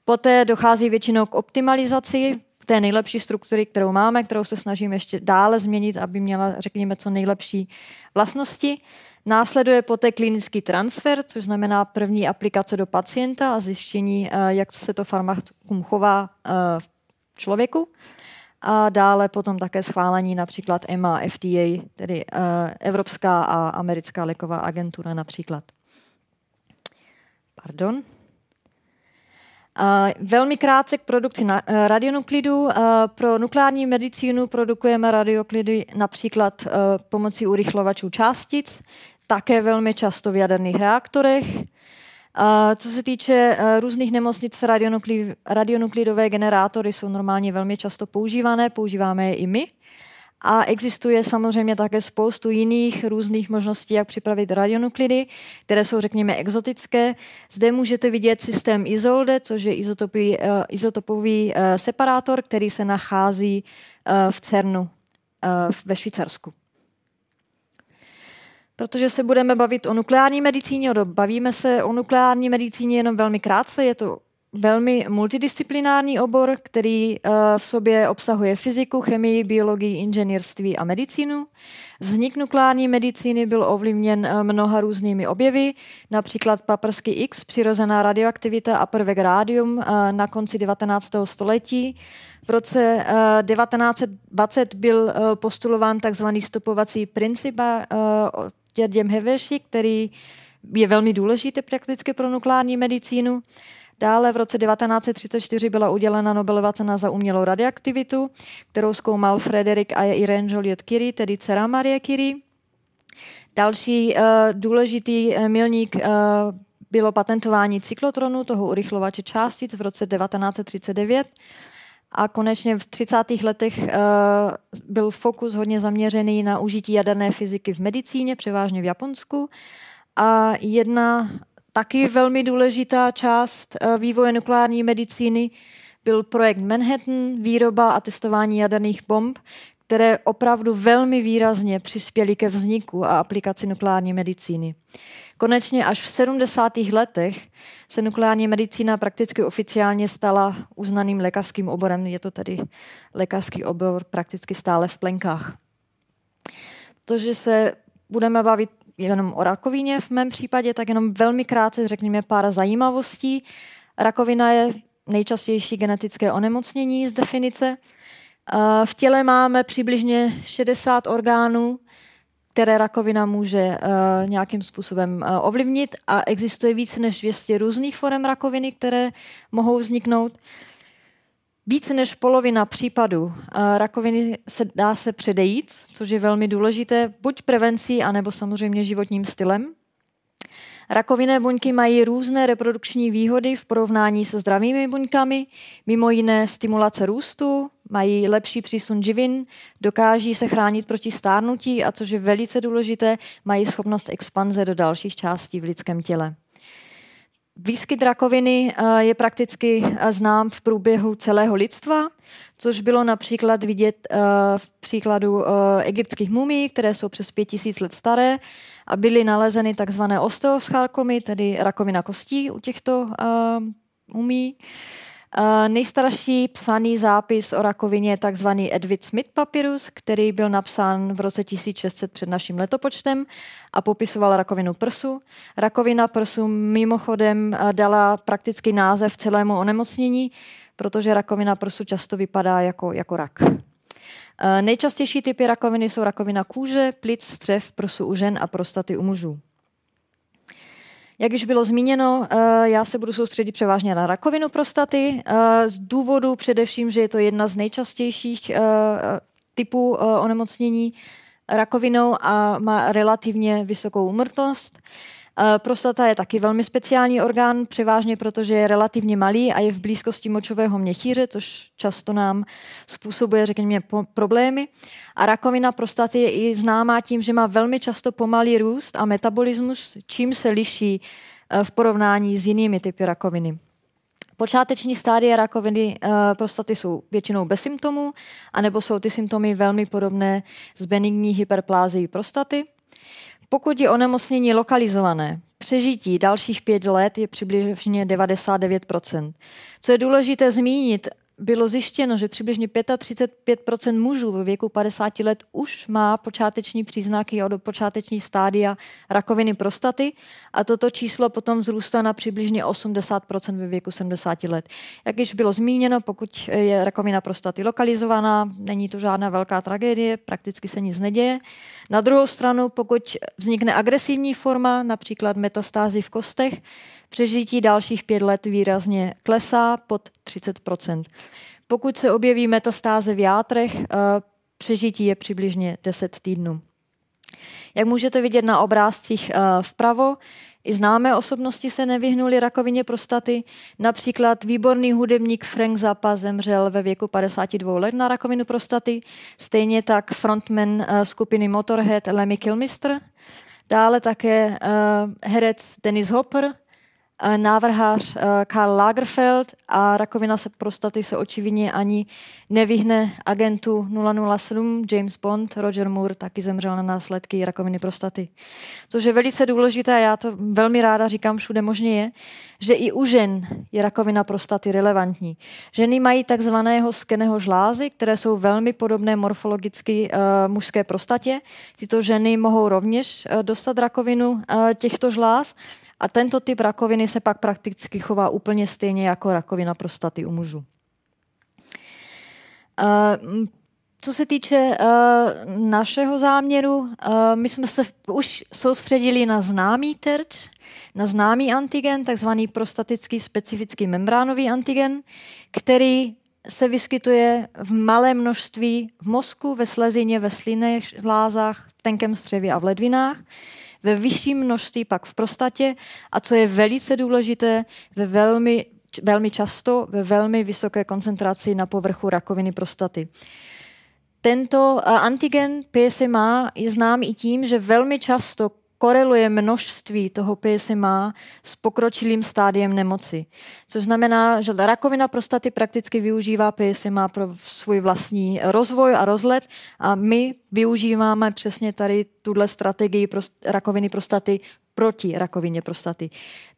Poté dochází většinou k optimalizaci té nejlepší struktury, kterou máme, kterou se snažíme ještě dále změnit, aby měla, řekněme, co nejlepší vlastnosti. Následuje poté klinický transfer, což znamená první aplikace do pacienta a zjištění, eh, jak se to farmakum chová eh, v člověku. A dále potom také schválení například EMA, FDA, tedy eh, Evropská a Americká léková agentura například. Pardon. Uh, velmi krátce k produkci na, uh, radionuklidů. Uh, pro nukleární medicínu produkujeme radioklidy například pomocí urychlovačů částic, také velmi často v jaderných reaktorech. Co se týče různých nemocnic, radionukli, radionuklidové generátory jsou normálně velmi často používané, používáme je i my. A existuje samozřejmě také spoustu jiných různých možností, jak připravit radionuklidy, které jsou, řekněme, exotické. Zde můžete vidět systém Isolde, což je izotopový, uh, izotopový uh, separátor, který se nachází uh, v CERNu ve Švýcarsku. Protože se budeme bavit o nukleární medicíně, bavíme se o nukleární medicíně jenom velmi krátce, je to velmi multidisciplinární obor, který uh, v sobě obsahuje fyziku, chemii, biologii, inženýrství a medicínu. Vznik nukleární medicíny byl ovlivněn uh, mnoha různými objevy, například paprsky X, přirozená radioaktivita a prvek rádium uh, na konci 19. století. V roce uh, 1920 byl postulován tzv. stopovací princip Dědem Heveši, který je velmi důležitý prakticky pro nukleární medicínu. Dále v roce 1934 byla udělena Nobelova cena za umělou radioaktivitu, kterou zkoumal Frederick a Irene Joliot Curie, tedy dcera Marie Curie. Další uh, důležitý uh, milník uh, bylo patentování cyklotronu, toho urychlovače částic v roce 1939. A konečně v 30. letech uh, byl fokus hodně zaměřený na užití jaderné fyziky v medicíně, převážně v Japonsku. A jedna Taky velmi důležitá část eh, vývoje nukleární medicíny byl projekt Manhattan, výroba a testování jaderných bomb, které opravdu velmi výrazně přispěly ke vzniku a aplikaci nukleární medicíny. Konečně až v 70. letech se nukleární medicína prakticky oficiálně stala uznaným lékařským oborem. Je to tedy lékařský obor prakticky stále v plenkách. Protože se budeme bavit jenom o rakovině v mém případě, tak jenom velmi krátce řekněme pár zajímavostí. Rakovina je nejčastější genetické onemocnění z definice. V těle máme přibližně 60 orgánů, které rakovina může uh, nějakým způsobem uh, ovlivnit a existuje více než 200 různých forem rakoviny, které mohou vzniknout. Více než polovina případů rakoviny se dá se předejít, což je velmi důležité, buď prevencí, anebo samozřejmě životním stylem. Rakovinné buňky mají různé reprodukční výhody v porovnání se zdravými buňkami, mimo jiné stimulace růstu, mají lepší přísun živin, dokáží se chránit proti stárnutí a což je velice důležité, mají schopnost expanze do dalších částí v lidském těle. Výskyt rakoviny eh, je prakticky eh, znám v průběhu celého lidstva, což bylo například vidět eh, v příkladu egyptských mumí, které jsou přes 5000 let staré a byly nalezeny takzvané osteoscharkomy, tedy rakovina kostí u těchto mumí. Uh, nejstarší psaný zápis o rakovině je tzv. Edward Smith papyrus, který byl napsán v roce 1600 před naším letopočtem a popisoval rakovinu prsu. Rakovina prsu mimochodem uh, dala prakticky název celému onemocnění, protože rakovina prsu často vypadá jako, jako rak. Uh, nejčastější typy rakoviny jsou rakovina kůže, plic, střev, prsu u žen a prostaty u mužů. Jak již bylo zmíněno, eh, já se budu soustředit převážně na rakovinu prostaty eh, z důvodu především, že je to jedna z nejčastějších eh, typů onemocnění rakovinou a má relativně vysokou umrtnost. Prostata je taky velmi speciální orgán, převážně protože je relativně malý a je v blízkosti močového měchýře, což často nám způsobuje, řekněme, problémy. A rakovina prostaty je i známá tím, že má velmi často pomalý růst a metabolismus, čím se liší eh, v porovnání s jinými typy rakoviny. Počáteční stádie rakoviny uh, prostaty jsou většinou bez symptomů, anebo jsou ty symptomy velmi podobné s benigní hyperplázií prostaty. Pokud je onemocnění lokalizované, přežití dalších pět let je přibližně 99%. Co je důležité zmínit, bylo zjištěno, že přibližně 35% mužů ve věku 50 let už má počáteční příznaky od počáteční stádia rakoviny prostaty a toto číslo potom vzrůstá na přibližně 80% ve věku 70 let. Jak již bylo zmíněno, pokud je rakovina prostaty lokalizovaná, není to žádná velká tragédie, prakticky se nic neděje. Na druhou stranu, pokud vznikne agresivní forma, například metastázy v kostech, Přežití dalších pět let výrazně klesá pod 30% Pokud se objeví metastáze v játrech, eh, přežití je přibližně 10 týdnů. Jak můžete vidět na obrázcích eh, vpravo, i známé osobnosti se nevyhnuli rakovině prostaty. Například výborný hudebník Frank Zappa zemřel ve věku 52 let na rakovinu prostaty. Stejně tak frontman eh, skupiny Motorhead Lemmy Kilmister. Dále také herec Dennis Hopper, návrhář eh, Karl Lagerfeld a rakovina se prostaty se očividně ani nevyhne agentu 007 James Bond. Roger Moore taky zemřel na následky rakoviny prostaty. Což je velice důležité, já to velmi ráda říkám všude možně je, že i u žen je rakovina prostaty relevantní. Ženy mají takzvaného skeného žlázy, které jsou velmi podobné morfologicky uh, mužské prostatě. Tyto ženy mohou rovněž uh, dostat rakovinu uh, těchto žláz a tento typ rakoviny se pak prakticky chová úplně stejně jako rakovina prostaty u mužů. Uh, co se týče uh, našeho záměru, uh, my jsme se už soustředili na známý terč, na známý antigen, takzvaný prostatický specifický membránový antigen, který se vyskytuje v malé množství v mozku, ve slezině, ve slinných žlázách, v tenkém střevě a v ledvinách ve vyšším množství pak v prostatě a co je velice důležité, ve velmi, velmi často ve velmi vysoké koncentraci na povrchu rakoviny prostaty. Tento antigen PSMA je znám i tím, že velmi často koreluje množství toho PSMA s pokročilým stádiem nemoci. Což znamená, že rakovina prostaty prakticky využívá PSMA pro svůj vlastní rozvoj a rozlet a my využíváme přesně tady tuhle strategii rakoviny prostaty proti rakovině prostaty.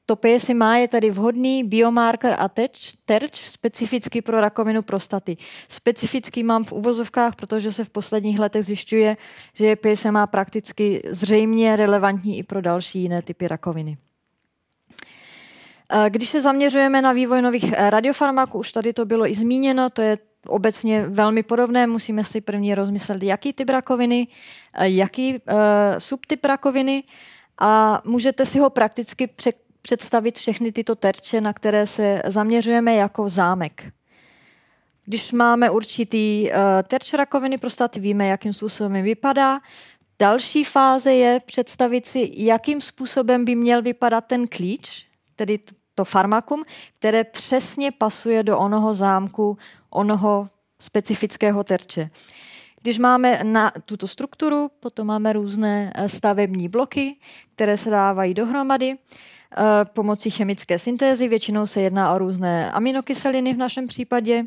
To PSMA je tady vhodný biomarker a terč, terč specificky pro rakovinu prostaty. Specificky mám v uvozovkách, protože se v posledních letech zjišťuje, že je PSMA prakticky zřejmě relevantní i pro další jiné typy rakoviny. Když se zaměřujeme na vývoj nových radiofarmaků, už tady to bylo i zmíněno, to je obecně velmi podobné. Musíme si první rozmyslet, jaký typ rakoviny, jaký uh, subtyp rakoviny a můžete si ho prakticky představit všechny tyto terče, na které se zaměřujeme jako zámek. Když máme určitý uh, terč rakoviny prostaty, víme, jakým způsobem vypadá. Další fáze je představit si, jakým způsobem by měl vypadat ten klíč, tedy to farmakum, které přesně pasuje do onoho zámku, onoho specifického terče. Když máme na tuto strukturu, potom máme různé eh, stavební bloky, které se dávají dohromady. Eh, pomocí chemické syntézy. Většinou se jedná o různé aminokyseliny v našem případě.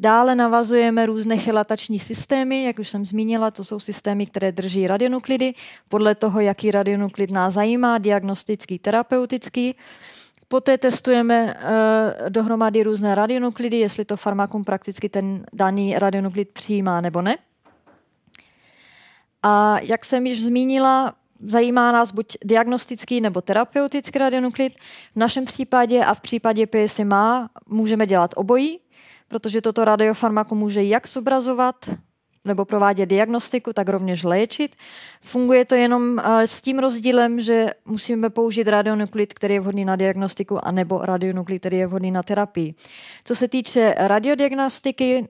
Dále navazujeme různé chelatační systémy, jak už jsem zmínila, to jsou systémy, které drží radionuklidy, podle toho, jaký radionuklid nás zajímá, diagnostický, terapeutický. Poté testujeme uh, dohromady různé radionuklidy, jestli to farmakum prakticky ten daný radionuklid přijímá nebo ne. A jak jsem již zmínila, zajímá nás buď diagnostický nebo terapeutický radionuklid. V našem případě a v případě PSMA můžeme dělat obojí, protože toto radiofarmako může jak zobrazovat nebo provádět diagnostiku, tak rovněž léčit. Funguje to jenom s tím rozdílem, že musíme použít radionuklid, který je vhodný na diagnostiku, anebo radionuklid, který je vhodný na terapii. Co se týče radiodiagnostiky,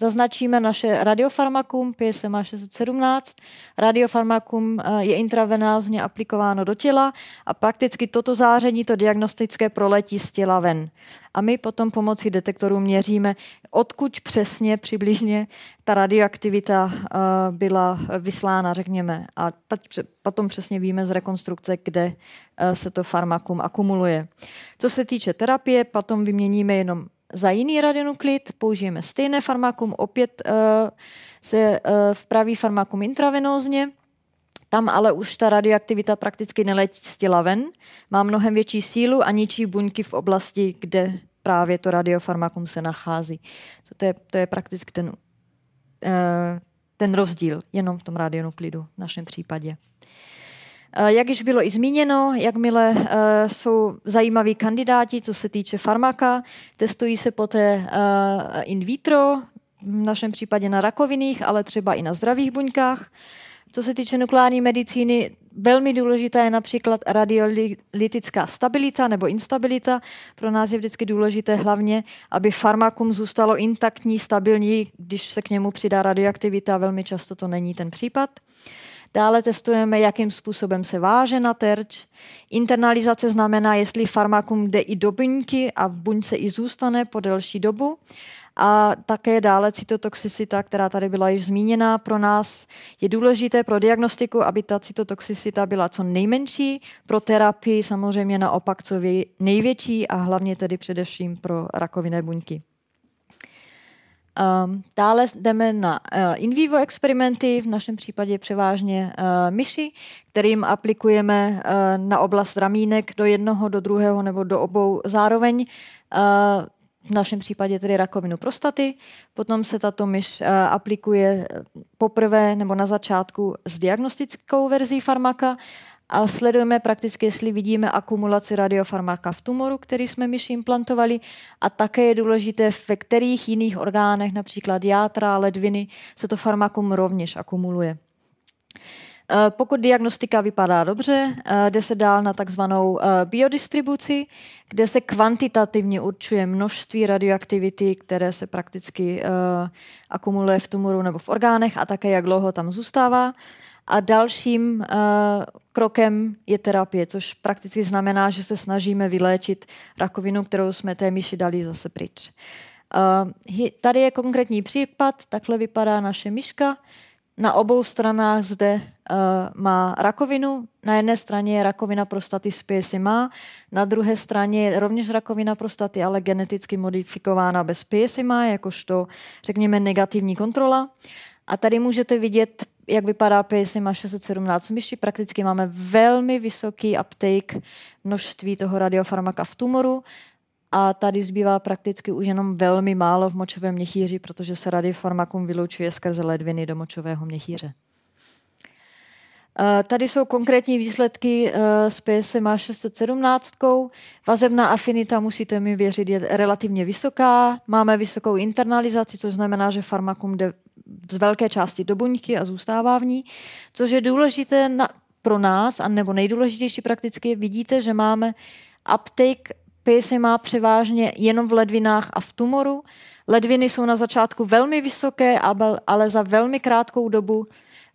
Zaznačíme naše radiofarmakum PSMA 617. Radiofarmakum eh, je intravenázně aplikováno do těla a prakticky toto záření, to diagnostické, proletí z těla ven. A my potom pomocí detektorů měříme, odkud přesně přibližně ta radioaktivita eh, byla vyslána, řekněme. A potom přesně víme z rekonstrukce, kde eh, se to farmakum akumuluje. Co se týče terapie, potom vyměníme jenom za jiný radionuklid použijeme stejné farmakum, opět uh, se uh, vpraví farmakum intravenózně, tam ale už ta radioaktivita prakticky těla ven, má mnohem větší sílu a ničí buňky v oblasti, kde právě to radiofarmakum se nachází. To, je, to je prakticky ten, uh, ten rozdíl jenom v tom radionuklidu v našem případě. Eh, jak již bylo i zmíněno, jakmile eh, jsou zajímaví kandidáti, co se týče farmaka, testují se poté eh, in vitro, v našem případě na rakoviných, ale třeba i na zdravých buňkách. Co se týče nukleární medicíny, velmi důležitá je například radiolytická stabilita nebo instabilita. Pro nás je vždycky důležité hlavně, aby farmakum zůstalo intaktní, stabilní, když se k němu přidá radioaktivita. Velmi často to není ten případ. Dále testujeme, jakým způsobem se váže na terč. Internalizace znamená, jestli farmakum jde i do buňky a v buňce i zůstane po delší dobu. A také dále cytotoxicita, která tady byla již zmíněna pro nás, je důležité pro diagnostiku, aby ta cytotoxicita byla co nejmenší, pro terapii samozřejmě naopak co největší a hlavně tedy především pro rakovinné buňky. Um, dále jdeme na uh, in vivo experimenty, v našem případě převážně uh, myši, kterým aplikujeme uh, na oblast ramínek do jednoho, do druhého nebo do obou zároveň. Uh, v našem případě tedy rakovinu prostaty. Potom se tato myš aplikuje poprvé nebo na začátku s diagnostickou verzí farmaka a sledujeme prakticky, jestli vidíme akumulaci radiofarmaka v tumoru, který jsme myši implantovali a také je důležité, ve kterých jiných orgánech, například játra, ledviny, se to farmakum rovněž akumuluje. Eh, pokud diagnostika vypadá dobře, eh, jde se dál na takzvanou eh, biodistribuci, kde se kvantitativně určuje množství radioaktivity, které se prakticky akumuluje v tumoru nebo v orgánech a také jak dlouho tam zůstává. A dalším uh, krokem je terapie, což prakticky znamená, že se snažíme vyléčit rakovinu, kterou jsme té myši dali zase pryč. Uh, tady je konkrétní případ, takhle vypadá naše myška. Na obou stranách zde uh, má rakovinu. Na jedné straně je rakovina prostaty s PSMA, na druhé straně je rovněž rakovina prostaty, ale geneticky modifikována bez PSMA, jakožto, řekněme, negativní kontrola. A tady můžete vidět jak vypadá PSMA 617 myši, prakticky máme velmi vysoký uptake množství toho radiofarmaka v tumoru a tady zbývá prakticky už jenom velmi málo v močovém měchýři, protože se radiofarmakum vylučuje skrze ledviny do močového měchýře. Tady jsou konkrétní výsledky e, s PSMA 617. Vazebná afinita, musíte mi věřit, je relativně vysoká. Máme vysokou internalizaci, což znamená, že farmakum jde z velké části do buňky a zůstává v ní, což je důležité na, pro nás, a nebo nejdůležitější prakticky, vidíte, že máme uptake PSMA převážně jenom v ledvinách a v tumoru. Ledviny jsou na začátku velmi vysoké, ale za velmi krátkou dobu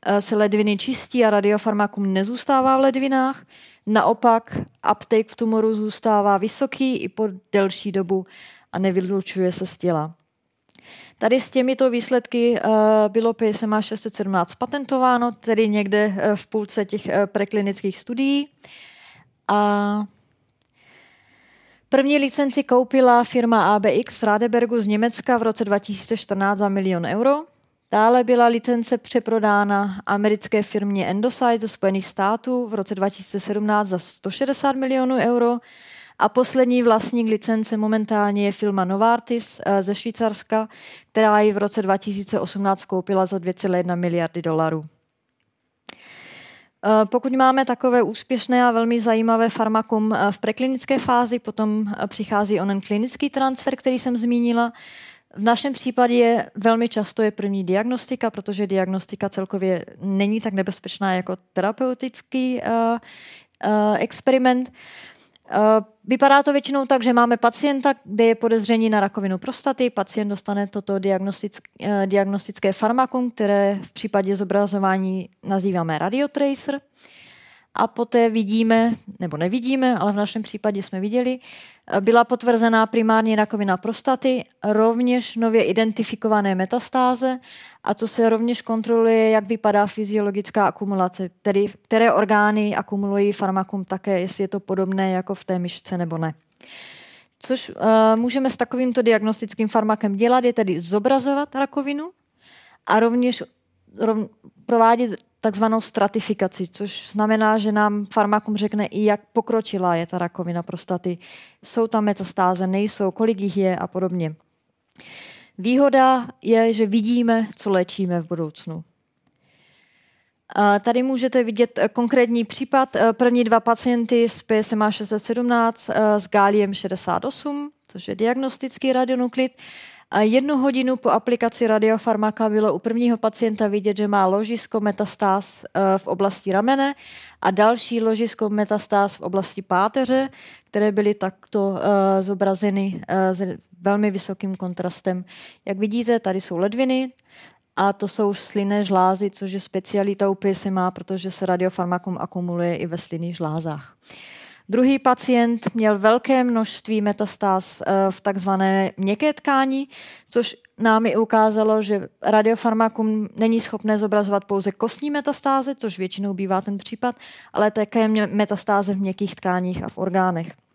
eh, se ledviny čistí a radiofarmakum nezůstává v ledvinách. Naopak uptake v tumoru zůstává vysoký i po delší dobu a nevylučuje se z těla. Tady s těmito výsledky uh, bylo PSMA 617 patentováno, tedy někde uh, v půlce těch uh, preklinických studií. A První licenci koupila firma ABX z Radebergu z Německa v roce 2014 za milion euro. Dále byla licence přeprodána americké firmě Endosite ze Spojených států v roce 2017 za 160 milionů euro a poslední vlastník licence momentálně je firma Novartis eh, ze Švýcarska, která ji v roce 2018 koupila za 2,1 miliardy dolarů. Eh, pokud máme takové úspěšné a velmi zajímavé farmakum eh, v preklinické fázi, potom přichází onen klinický transfer, který jsem zmínila. V našem případě velmi často je první diagnostika, protože diagnostika celkově není tak nebezpečná jako terapeutický uh, uh, experiment. Uh, vypadá to většinou tak, že máme pacienta, kde je podezření na rakovinu prostaty. Pacient dostane toto diagnostické, diagnostické farmakum, které v případě zobrazování nazýváme radiotracer a poté vidíme, nebo nevidíme, ale v našem případě jsme viděli, byla potvrzená primární rakovina prostaty, rovněž nově identifikované metastáze a co se rovněž kontroluje, jak vypadá fyziologická akumulace, tedy které orgány akumulují farmakum také, jestli je to podobné jako v té myšce nebo ne. Což uh, můžeme s takovýmto diagnostickým farmakem dělat, je tedy zobrazovat rakovinu a rovněž rov, provádět takzvanou stratifikaci, což znamená, že nám farmakum řekne i, jak pokročilá je ta rakovina prostaty. Jsou tam metastáze, nejsou, kolik jich je a podobně. Výhoda je, že vidíme, co léčíme v budoucnu. Tady můžete vidět eh, konkrétní případ. Eh, první dva pacienty s PSMA 617 eh, s gáliem 68, což je diagnostický radionuklid. A jednu hodinu po aplikaci radiofarmaka bylo u prvního pacienta vidět, že má ložisko metastáz eh, v oblasti ramene a další ložisko metastáz v oblasti páteře, které byly takto uh, zobrazeny uh, s velmi vysokým kontrastem. Jak vidíte, tady jsou ledviny, a to jsou slinné žlázy, což je specialita u PSMA, protože se radiofarmakum akumuluje i ve slinných žlázách. Druhý pacient měl velké množství metastáz eh, v takzvané měkké tkání, což nám i ukázalo, že radiofarmakum není schopné zobrazovat pouze kostní metastáze, což většinou bývá ten případ, ale také metastáze v měkkých tkáních a v orgánech.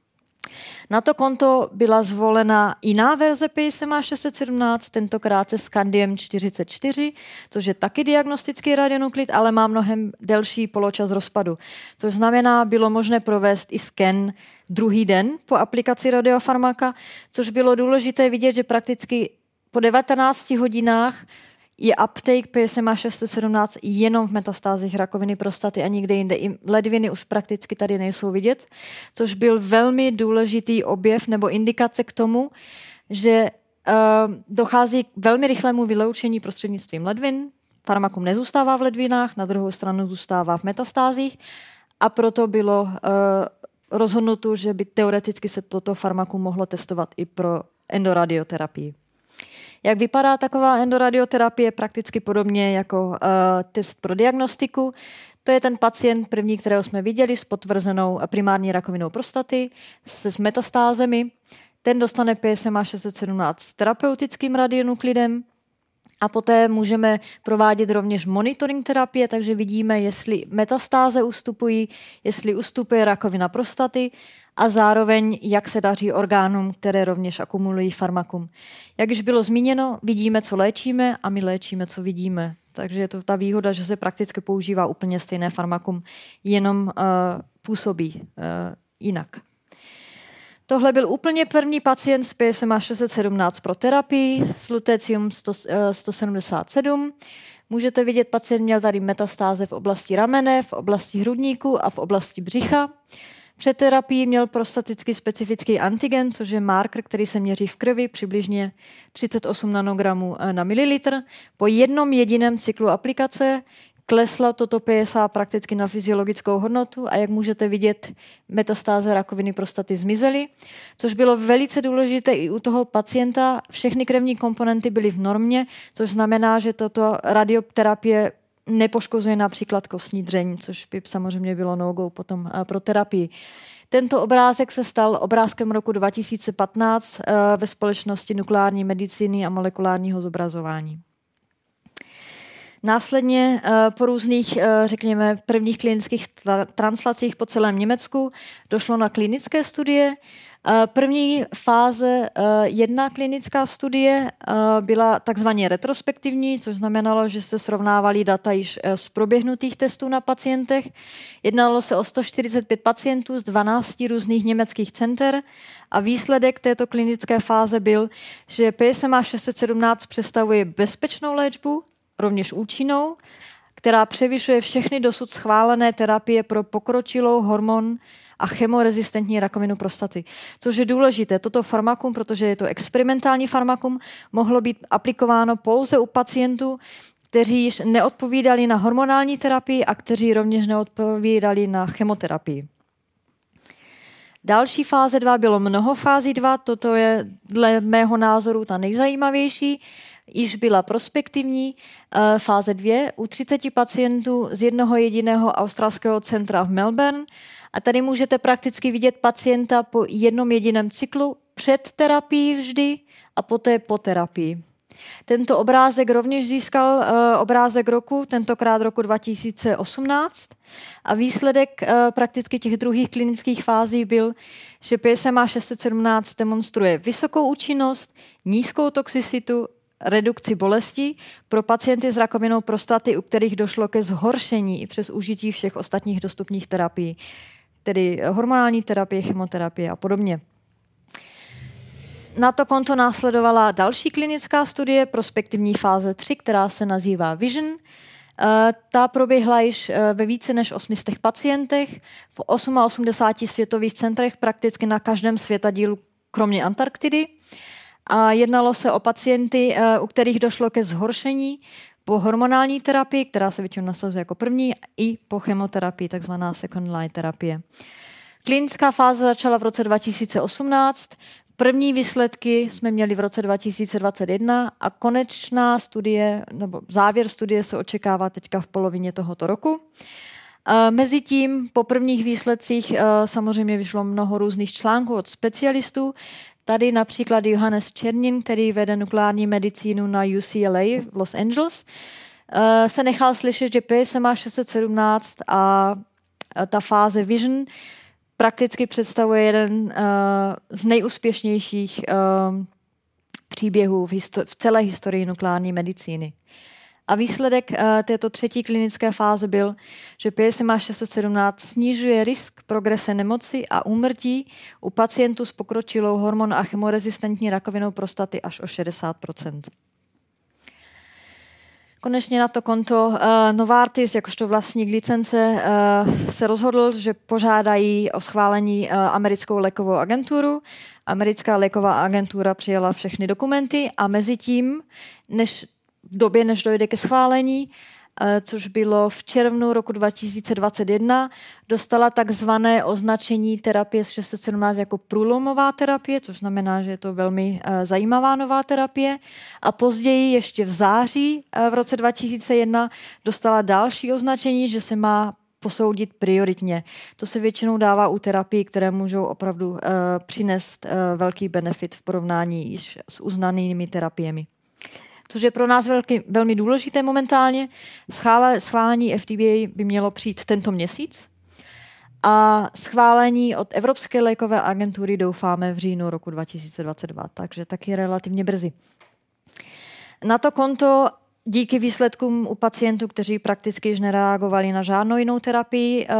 Na to konto byla zvolena jiná verze PSMA 617, tentokrát se Scandiem 44, což je taky diagnostický radionuklid, ale má mnohem delší poločas rozpadu. Což znamená, bylo možné provést i sken druhý den po aplikaci radiofarmaka, což bylo důležité vidět, že prakticky po 19 hodinách je uptake PSMA 617 jenom v metastázích rakoviny prostaty a nikde jinde. I ledviny už prakticky tady nejsou vidět, což byl velmi důležitý objev nebo indikace k tomu, že uh, dochází k velmi rychlému vyloučení prostřednictvím ledvin. Farmakum nezůstává v ledvinách, na druhou stranu zůstává v metastázích a proto bylo uh, rozhodnuto, že by teoreticky se toto farmakum mohlo testovat i pro endoradioterapii. Jak vypadá taková endoradioterapie? Prakticky podobně jako uh, test pro diagnostiku. To je ten pacient první, kterého jsme viděli s potvrzenou primární rakovinou prostaty se s metastázemi. Ten dostane PSMA 617 s terapeutickým radionuklidem a poté můžeme provádět rovněž monitoring terapie, takže vidíme, jestli metastáze ustupují, jestli ustupuje rakovina prostaty a zároveň, jak se daří orgánům, které rovněž akumulují farmakum. Jak již bylo zmíněno, vidíme, co léčíme a my léčíme, co vidíme. Takže je to ta výhoda, že se prakticky používá úplně stejné farmakum, jenom uh, působí uh, jinak. Tohle byl úplně první pacient s PSMA 617 pro terapii s lutecium 100, 177. Můžete vidět, pacient měl tady metastáze v oblasti ramene, v oblasti hrudníku a v oblasti břicha. Před terapií měl prostaticky specifický antigen, což je marker, který se měří v krvi, přibližně 38 nanogramů eh, na mililitr. Po jednom jediném cyklu aplikace klesla toto PSA prakticky na fyziologickou hodnotu a jak můžete vidět, metastáze rakoviny prostaty zmizely, což bylo velice důležité i u toho pacienta. Všechny krevní komponenty byly v normě, což znamená, že toto radioterapie nepoškozuje například kostní dřeň, což by samozřejmě bylo no potom eh, pro terapii. Tento obrázek se stal obrázkem roku 2015 eh, ve společnosti nukleární medicíny a molekulárního zobrazování. Následně eh, po různých, řekněme, prvních klinických translacích po celém Německu došlo na klinické studie, Eh, první fáze, eh, jedna klinická studie eh, byla takzvaně retrospektivní, což znamenalo, že se srovnávali data již z proběhnutých testů na pacientech. Jednalo se o 145 pacientů z 12 různých německých center a výsledek této klinické fáze byl, že PSMA 617 představuje bezpečnou léčbu, rovněž účinnou, která převyšuje všechny dosud schválené terapie pro pokročilou hormon a chemorezistentní rakovinu prostaty. Což je důležité. Toto farmakum, protože je to experimentální farmakum, mohlo být aplikováno pouze u pacientů, kteří již neodpovídali na hormonální terapii a kteří rovněž neodpovídali na chemoterapii. Další fáze 2 bylo mnoho fází 2, toto je dle mého názoru ta nejzajímavější, již byla prospektivní. Eh, fáze 2 u 30 pacientů z jednoho jediného australského centra v Melbourne. A tady můžete prakticky vidět pacienta po jednom jediném cyklu před terapií vždy a poté po terapii. Tento obrázek rovněž získal uh, obrázek roku, tentokrát roku 2018. A výsledek uh, prakticky těch druhých klinických fází byl, že PSMA 617 demonstruje vysokou účinnost, nízkou toxicitu, redukci bolesti pro pacienty s rakovinou prostaty, u kterých došlo ke zhoršení i přes užití všech ostatních dostupných terapií, tedy hormonální terapie, chemoterapie a podobně. Na to konto následovala další klinická studie, prospektivní fáze 3, která se nazývá Vision. Eh, ta proběhla již eh, ve více než 800 pacientech v 88 světových centrech, prakticky na každém světadílu, kromě Antarktidy. A jednalo se o pacienty, eh, u kterých došlo ke zhoršení po hormonální terapii, která se většinou nasazuje jako první, i po chemoterapii, takzvaná second line terapie. Klinická fáze začala v roce 2018, První výsledky jsme měli v roce 2021 a konečná studie, nebo závěr studie se očekává teďka v polovině tohoto roku. Mezitím po prvních výsledcích samozřejmě vyšlo mnoho různých článků od specialistů. Tady například Johannes Černin, který vede nukleární medicínu na UCLA v Los Angeles, se nechal slyšet, že PSMA 617 a ta fáze Vision prakticky představuje jeden uh, z nejúspěšnějších příběhů v, v celé historii nukleární medicíny. A výsledek uh, této třetí klinické fáze byl, že PSMA 617 snižuje risk progrese nemoci a úmrtí u pacientů s pokročilou hormon- a chemorezistentní rakovinou prostaty až o 60% Konečně na to konto uh, Novartis, jakožto vlastník licence, uh, se rozhodl, že požádají o schválení uh, americkou lékovou agenturu. Americká léková agentura přijala všechny dokumenty a mezi tím, než době, než dojde ke schválení, Eh, což bylo v červnu roku 2021, dostala takzvané označení terapie z 617 jako průlomová terapie, což znamená, že je to velmi eh, zajímavá nová terapie. A později, ještě v září eh, v roce 2001, dostala další označení, že se má posoudit prioritně. To se většinou dává u terapií, které můžou opravdu uh, přinést uh, velký benefit v porovnání již s uznanými terapiemi což je pro nás velký, velmi důležité momentálně. Schvále, schválení FDA by mělo přijít tento měsíc a schválení od Evropské lékové agentury doufáme v říjnu roku 2022, takže taky relativně brzy. Na to konto díky výsledkům u pacientů, kteří prakticky již nereagovali na žádnou jinou terapii uh,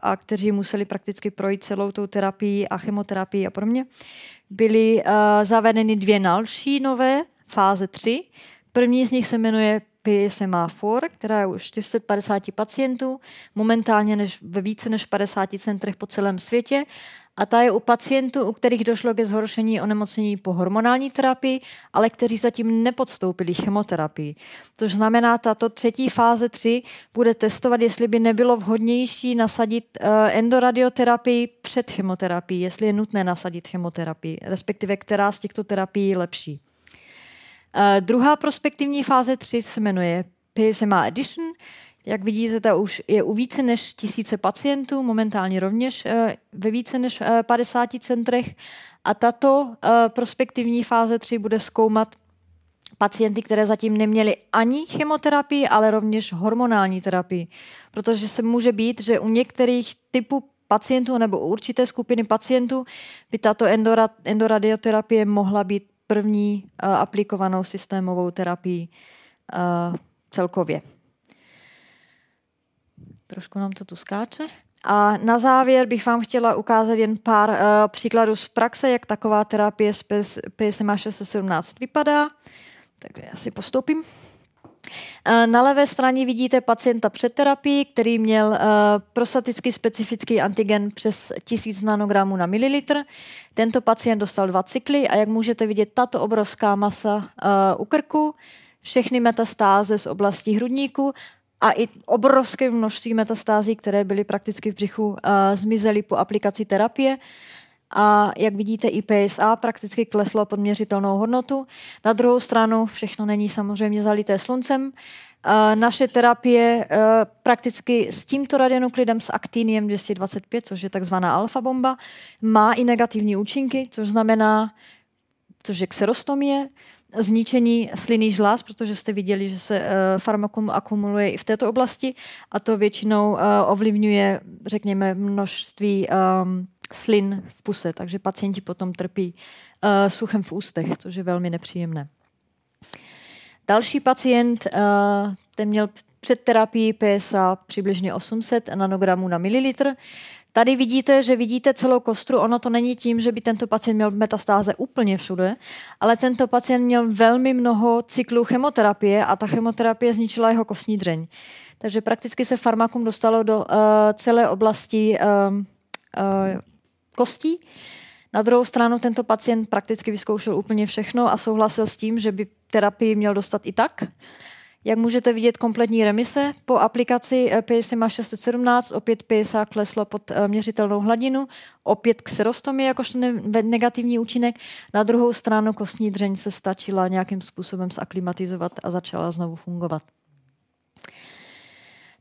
a kteří museli prakticky projít celou tou terapii a chemoterapii a podobně, byly uh, zavedeny dvě další nové fáze 3, První z nich se jmenuje PSMA 4, která je u 450 pacientů, momentálně než ve více než 50 centrech po celém světě. A ta je u pacientů, u kterých došlo ke zhoršení onemocnění po hormonální terapii, ale kteří zatím nepodstoupili chemoterapii. Což znamená, tato třetí fáze 3 bude testovat, jestli by nebylo vhodnější nasadit uh, endoradioterapii před chemoterapií, jestli je nutné nasadit chemoterapii, respektive která z těchto terapií je lepší. Uh, druhá prospektivní fáze 3 se jmenuje PSMA Edition. Jak vidíte, ta už je u více než tisíce pacientů, momentálně rovněž uh, ve více než uh, 50 centrech. A tato prospektivní fáze 3 bude zkoumat pacienty, které zatím neměly ani chemoterapii, ale rovněž hormonální terapii. Protože se může být, že u některých typů pacientů nebo u určité skupiny pacientů by tato endoradioterapie mohla být první uh, aplikovanou systémovou terapii uh, celkově. Trošku nám to tu skáče. A na závěr bych vám chtěla ukázat jen pár uh, příkladů z praxe, jak taková terapie s PSMA 617 vypadá. Takže já si postoupím. Na levé straně vidíte pacienta před terapií, který měl uh, prostatický specifický antigen přes 1000 nanogramů na mililitr. Tento pacient dostal dva cykly a jak můžete vidět, tato obrovská masa uh, u krku, všechny metastáze z oblasti hrudníku a i obrovské množství metastází, které byly prakticky v břichu, zmizely po aplikaci terapie. A jak vidíte, i PSA prakticky kleslo pod měřitelnou hodnotu. Na druhou stranu všechno není samozřejmě zalité sluncem. Uh, naše terapie uh, prakticky s tímto radionuklidem s aktíniem 225, což je takzvaná alfa bomba, má i negativní účinky, což znamená, což je xerostomie, zničení sliny žláz, protože jste viděli, že se uh, farmakum akumuluje i v této oblasti a to většinou ovlivňuje, řekněme, množství um, slin v puse, takže pacienti potom trpí uh, suchem v ústech, což je velmi nepříjemné. Další pacient, uh, ten měl před terapií PSA přibližně 800 nanogramů na mililitr. Tady vidíte, že vidíte celou kostru. Ono to není tím, že by tento pacient měl metastáze úplně všude, ale tento pacient měl velmi mnoho cyklů chemoterapie a ta chemoterapie zničila jeho kostní dřeň. Takže prakticky se farmakum dostalo do uh, celé oblasti uh, kostí. Na druhou stranu tento pacient prakticky vyzkoušel úplně všechno a souhlasil s tím, že by terapii měl dostat i tak. Jak můžete vidět, kompletní remise. Po aplikaci PSMA 617 opět PSA kleslo pod eh, měřitelnou hladinu, opět xerostomie jakožto negativní účinek. Na druhou stranu kostní dřeň se stačila nějakým způsobem zaklimatizovat a začala znovu fungovat.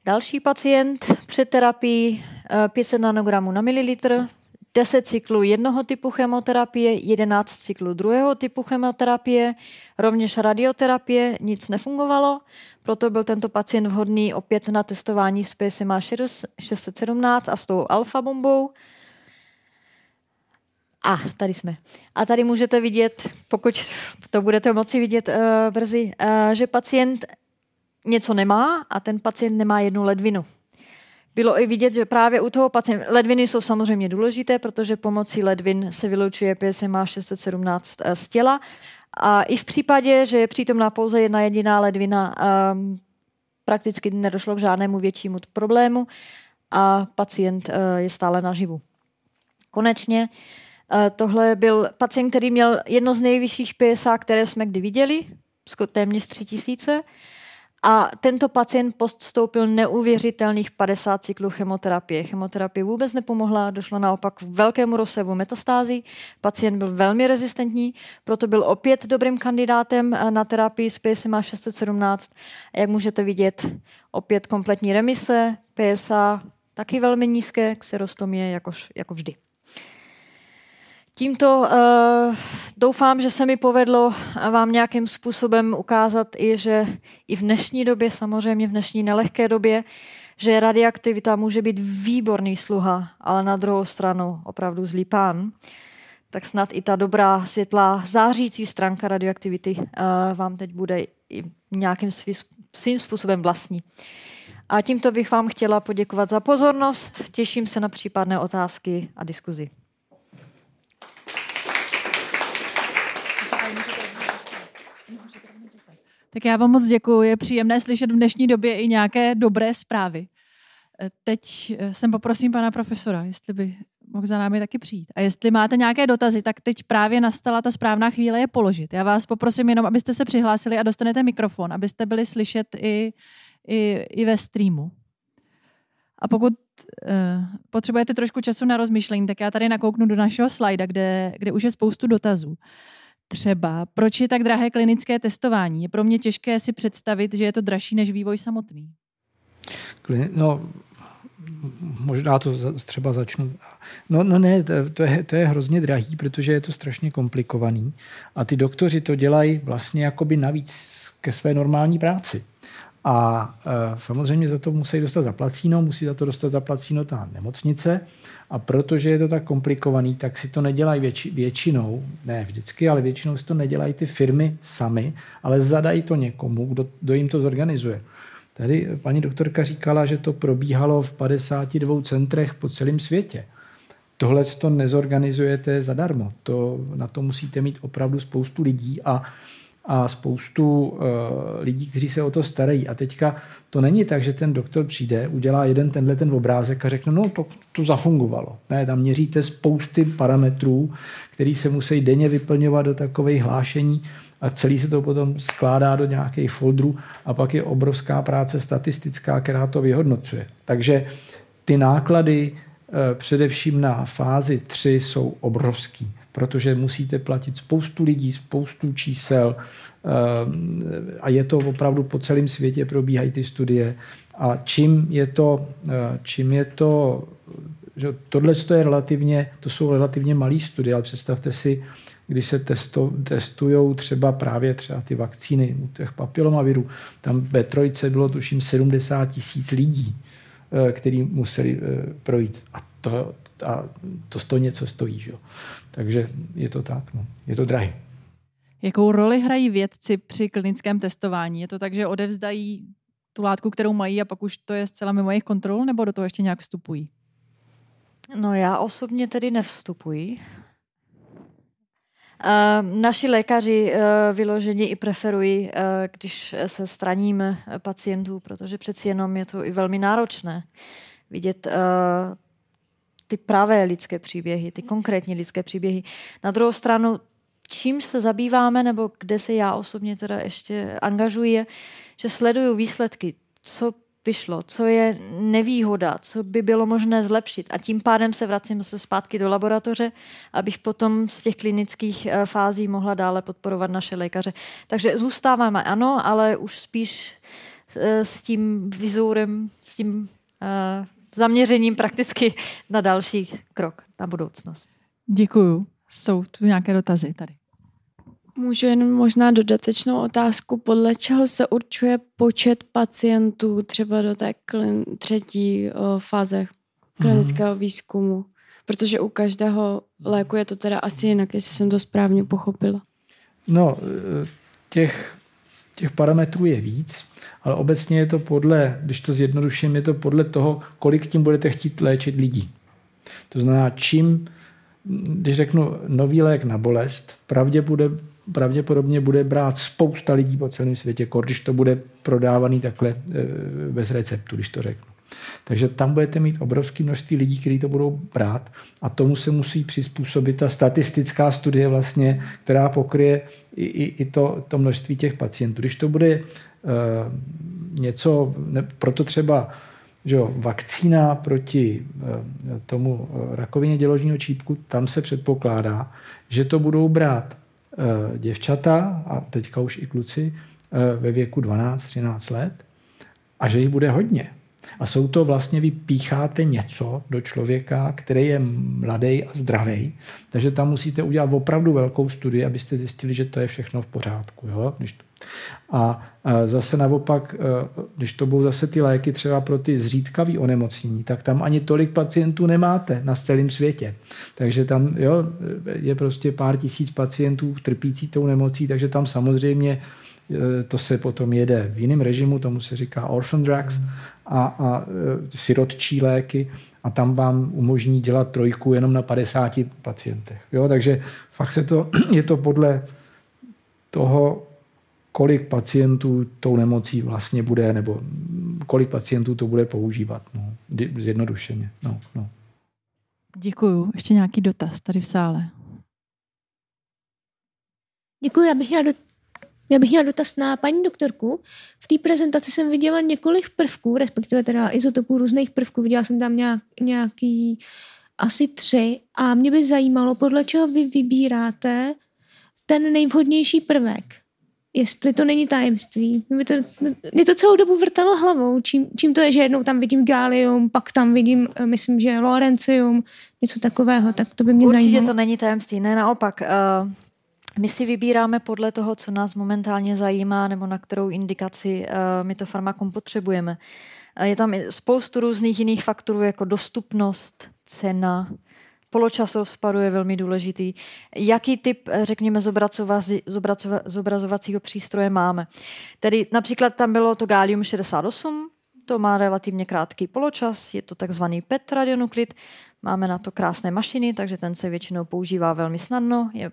Další pacient před terapií 500 eh, nanogramů na mililitr, 10 cyklů jednoho typu chemoterapie, 11 cyklů druhého typu chemoterapie, rovněž radioterapie, nic nefungovalo, proto byl tento pacient vhodný opět na testování s PSMA 617 a s tou alfa bombou. A tady jsme. A tady můžete vidět, pokud to budete moci vidět uh, brzy, uh, že pacient něco nemá a ten pacient nemá jednu ledvinu bylo i vidět, že právě u toho pacienta, ledviny jsou samozřejmě důležité, protože pomocí ledvin se vylučuje PSMA 617 eh, z těla. A i v případě, že je přítomná pouze jedna jediná ledvina, um, prakticky nedošlo k žádnému většímu problému a pacient uh, je stále naživu. Konečně uh, tohle byl pacient, který měl jedno z nejvyšších PSA, které jsme kdy viděli, téměř 3000 a tento pacient podstoupil neuvěřitelných 50 cyklů chemoterapie. Chemoterapie vůbec nepomohla, došlo naopak k velkému rozsevu metastází. Pacient byl velmi rezistentní, proto byl opět dobrým kandidátem na terapii s PSMA 617. Jak můžete vidět, opět kompletní remise, PSA taky velmi nízké, xerostomie jakož, jako vždy. Tímto uh, doufám, že se mi povedlo vám nějakým způsobem ukázat i, že i v dnešní době, samozřejmě v dnešní nelehké době, že radioaktivita může být výborný sluha, ale na druhou stranu opravdu zlý pán. Tak snad i ta dobrá, světlá, zářící stránka radioaktivity uh, vám teď bude i nějakým svý, svým způsobem vlastní. A tímto bych vám chtěla poděkovat za pozornost. Těším se na případné otázky a diskuzi.
Tak já vám moc děkuji. Je příjemné slyšet v dnešní době i nějaké dobré zprávy. Eh, teď eh, jsem poprosím pana profesora, jestli by mohl za námi taky přijít. A jestli máte nějaké dotazy, tak teď právě nastala ta správná chvíle je položit. Já vás poprosím jenom, abyste se přihlásili a dostanete mikrofon, abyste byli slyšet i, i, i ve streamu. A pokud uh, potřebujete trošku času na rozmýšlení, tak já tady nakouknu do našeho slajda, kde, kde už je spoustu dotazů. Třeba, proč je tak drahé klinické testování? Je pro mě těžké si představit, že je to dražší než vývoj samotný.
No, možná to třeba začnu. No, no ne, to je, to je hrozně drahý, protože je to strašně komplikovaný. A ty doktoři to dělají vlastně jakoby navíc ke své normální práci. A e, samozřejmě za to musí dostat zaplacíno, musí za to dostat zaplacíno ta nemocnice. A protože je to tak komplikovaný, tak si to nedělají větši, většinou, ne vždycky, ale většinou si to nedělají ty firmy sami, ale zadají to někomu, kdo, kdo jim to zorganizuje. Tady paní doktorka říkala, že to probíhalo v 52 centrech po celém světě. Tohle to nezorganizujete zadarmo. To, na to musíte mít opravdu spoustu lidí a a spoustu uh, lidí, kteří se o to starají. A teďka to není tak, že ten doktor přijde, udělá jeden tenhle ten obrázek a řekne, no to, to zafungovalo. Ne, tam měříte spousty parametrů, který se musí denně vyplňovat do takových hlášení a celý se to potom skládá do nějakých folderů a pak je obrovská práce statistická, která to vyhodnocuje. Takže ty náklady eh, především na fázi 3 jsou obrovský, protože musíte platit spoustu lidí, spoustu čísel eh, a je to opravdu po celém světě probíhají ty studie a čím je to, eh, čím je to že tohle je relativně, to jsou relativně malé studie, ale představte si, když se testo, testují třeba právě třeba ty vakcíny u těch papilomavirů, tam ve trojce bylo tuším 70 tisíc lidí, eh, který museli projít. A to, a to, to něco stojí. Že? Takže je to tak, no. je to drahé.
Jakou roli hrají vědci při klinickém testování? Je to tak, že odevzdají tu látku, kterou mají a pak už to je zcela mimo jejich kontrolu, nebo do toho ještě nějak vstupují?
No já osobně tedy nevstupuji. Uh, naši lékaři uh, vyloženě i preferují, uh, když se straním pacientů, protože přeci jenom je to i velmi náročné vidět ty pravé lidské příběhy, ty konkrétní lidské příběhy. Na druhou stranu, čím se zabýváme, nebo kde se já osobně teda ještě angažuji, je, že sleduju výsledky, co vyšlo, co je nevýhoda, co by bylo možné zlepšit. A tím pádem se vracím se zpátky do laboratoře, abych potom z těch klinických eh, fází mohla dále podporovat naše lékaře. Takže zůstáváme ano, ale už spíš eh, s tím vizorem, s tím uh, zaměřením prakticky na další krok, na budoucnost.
Děkuju. Jsou tu nějaké dotazy tady.
Můžu jen možná dodatečnou otázku, podle čeho se určuje počet pacientů třeba do té klin, třetí o, fáze klinického hmm. výzkumu? Protože u každého léku je to teda asi jinak, jestli jsem to správně pochopila.
No, e, těch, těch parametrů je víc, ale obecně je to podle, když to zjednoduším, je to podle toho, kolik tím budete chtít léčit lidí. To znamená, čím, když řeknu nový lék na bolest, pravděpodobně pravděpodobně bude brát spousta lidí po celém světě, když to bude prodávaný takhle e, bez receptu, když to řeknu. Takže tam budete mít obrovské množství lidí, kteří to budou brát a tomu se musí přizpůsobit ta statistická studie vlastně, která pokryje i, i, i to, to množství těch pacientů. Když to bude uh, něco, ne, proto třeba že jo, vakcína proti uh, tomu rakovině děložního čípku, tam se předpokládá, že to budou brát Eh, děvčata, a teďka už i kluci, eh, ve věku 12-13 let, a že jich bude hodně. A jsou to vlastně, vy pícháte něco do člověka, který je mladý a zdravý, takže tam musíte udělat opravdu velkou studii, abyste zjistili, že to je všechno v pořádku. Jo? Když to... A zase naopak, e, když to budou zase ty léky třeba pro ty zřídkavý onemocnění, tak tam ani tolik pacientů nemáte na celém světě. Takže tam jo, je prostě pár tisíc pacientů trpící tou nemocí, takže tam samozřejmě e, to se potom jede v jiném režimu, tomu se říká orphan drugs, a, a e, sirotčí léky a tam vám umožní dělat trojku jenom na 50 pacientech. Jo, takže fakt se to, je to podle toho, kolik pacientů tou nemocí vlastně bude, nebo kolik pacientů to bude používat. No, zjednodušeně. No, no.
Děkuju. Ještě nějaký dotaz tady v sále.
Děkuji, já bych měla já bych měla dotaz na paní doktorku. V té prezentaci jsem viděla několik prvků, respektive teda izotopů různých prvků. Viděla jsem tam nějak, nějaký asi tři a mě by zajímalo, podle čeho vy vybíráte ten nejvhodnější prvek. Jestli to není tajemství. Mě to, mě to celou dobu vrtalo hlavou, čím, čím to je, že jednou tam vidím gálium, pak tam vidím, eh, myslím, že lorencium, něco takového, tak to by mě
Určitě
zajímalo.
Určitě to není tajemství, ne naopak. Uh, my si vybíráme podle toho, co nás momentálně zajímá nebo na kterou indikaci uh, my to farmakum potřebujeme. Uh, je tam spoustu různých jiných faktorů, jako dostupnost, cena, poločas rozpadu je velmi důležitý. Jaký typ, eh, řekněme, zobrazova, zobrazovacího přístroje máme? Tedy například tam bylo to Gallium 68, to má relativně krátký poločas, je to takzvaný PET radionuklid, máme na to krásné mašiny, takže ten se většinou používá velmi snadno, je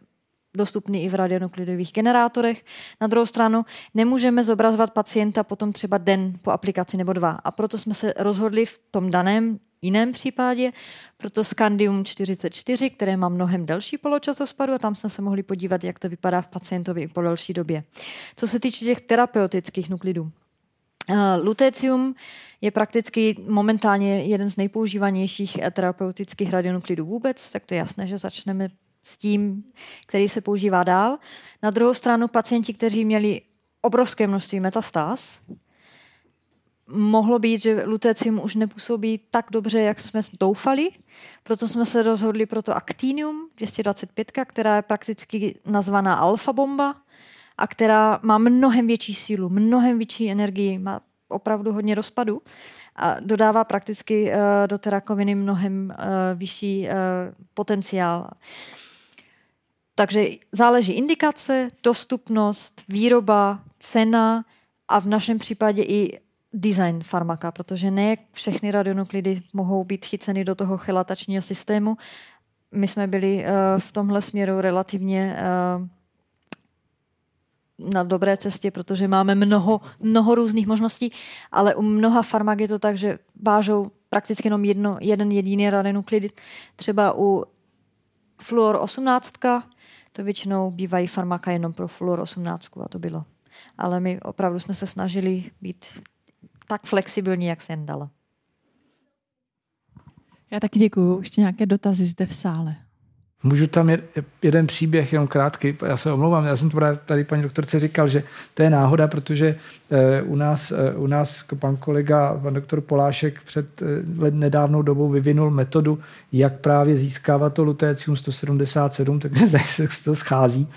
dostupný i v radionuklidových generátorech. Na druhou stranu nemůžeme zobrazovat pacienta potom třeba den po aplikaci nebo dva. A proto jsme se rozhodli v tom daném jiném případě, proto Scandium 44, které má mnohem delší poločas rozpadu a tam jsme se mohli podívat, jak to vypadá v pacientovi i po delší době. Co se týče těch terapeutických nuklidů, Uh, lutecium je prakticky momentálně jeden z nejpoužívanějších terapeutických radionuklidů vůbec, tak to je jasné, že začneme s tím, který se používá dál. Na druhou stranu pacienti, kteří měli obrovské množství metastáz, mohlo být, že lutecium už nepůsobí tak dobře, jak jsme doufali, proto jsme se rozhodli pro to Actinium 225, která je prakticky nazvaná alfa bomba a která má mnohem větší sílu, mnohem větší energii, má opravdu hodně rozpadu a dodává prakticky uh, do té rakoviny mnohem uh, vyšší uh, potenciál. Takže záleží indikace, dostupnost, výroba, cena a v našem případě i design farmaka, protože ne všechny radionuklidy mohou být chyceny do toho chelatačního systému. My jsme byli uh, v tomhle směru relativně uh, na dobré cestě, protože máme mnoho, mnoho různých možností, ale u mnoha farmak je to tak, že vážou prakticky jenom jedno, jeden jediný radionuklid. Třeba u fluor 18, to většinou bývají farmaka jenom pro fluor 18 a to bylo. Ale my opravdu jsme se snažili být tak flexibilní, jak se jen dalo.
Já taky děkuju. Ještě nějaké dotazy zde v sále.
Můžu tam jeden příběh, jenom krátký, já se omlouvám, já jsem to tady paní doktorce říkal, že to je náhoda, protože eh, u nás, eh, u nás pan kolega, pan doktor Polášek před eh, nedávnou dobou vyvinul metodu, jak právě získávat to lutécium 177, takže se to schází.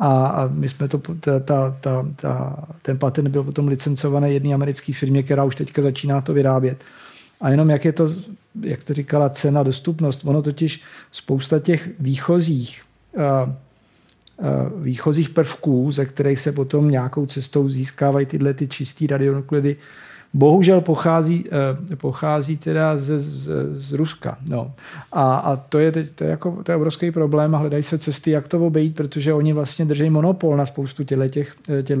A, my jsme to, ta, ta, ta, ta, ten patent byl potom licencovaný jedné americké firmě, která už teďka začíná to vyrábět. A jenom jak je to, jak jste říkala, cena, dostupnost, ono totiž spousta těch výchozích, uh, uh, výchozích prvků, ze kterých se potom nějakou cestou získávají tyhle ty čistý radionuklidy, bohužel pochází, uh, pochází teda z, z, z Ruska. No. A, a to, je, to, je jako, to je obrovský problém a hledají se cesty, jak to obejít, protože oni vlastně drží monopol na spoustu těch,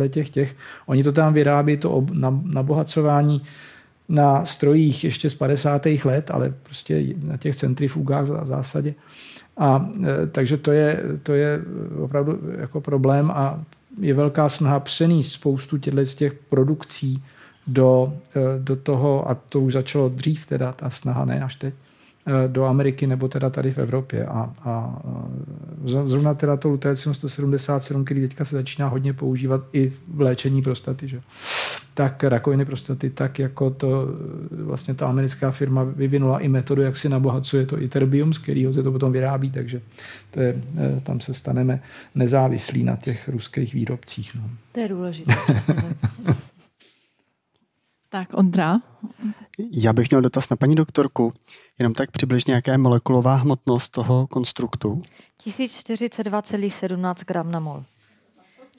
těch, těch. Oni to tam vyrábí, to ob, na, nabohacování na strojích ještě z 50. let, ale prostě na těch centrifugách v zásadě. A e, takže to je, to je opravdu jako problém a je velká snaha přenést spoustu z těch produkcí do, e, do toho, a to už začalo dřív teda, ta snaha, ne až teď, e, do Ameriky nebo teda tady v Evropě. A, a zrovna teda to lutécium 177, který teďka se začíná hodně používat i v léčení prostaty. Že? Tak rakoviny prostaty, tak jako to vlastně ta americká firma vyvinula i metodu, jak si nabohacuje to iterbium, z kterého se to potom vyrábí, takže to je, eh, tam se staneme nezávislí na těch ruských výrobcích. No.
To je důležité.
tak, Ondra?
Já bych měl dotaz na paní doktorku. Jenom tak přibližně, jaká je molekulová hmotnost toho konstruktu?
1042,17 gram na mol.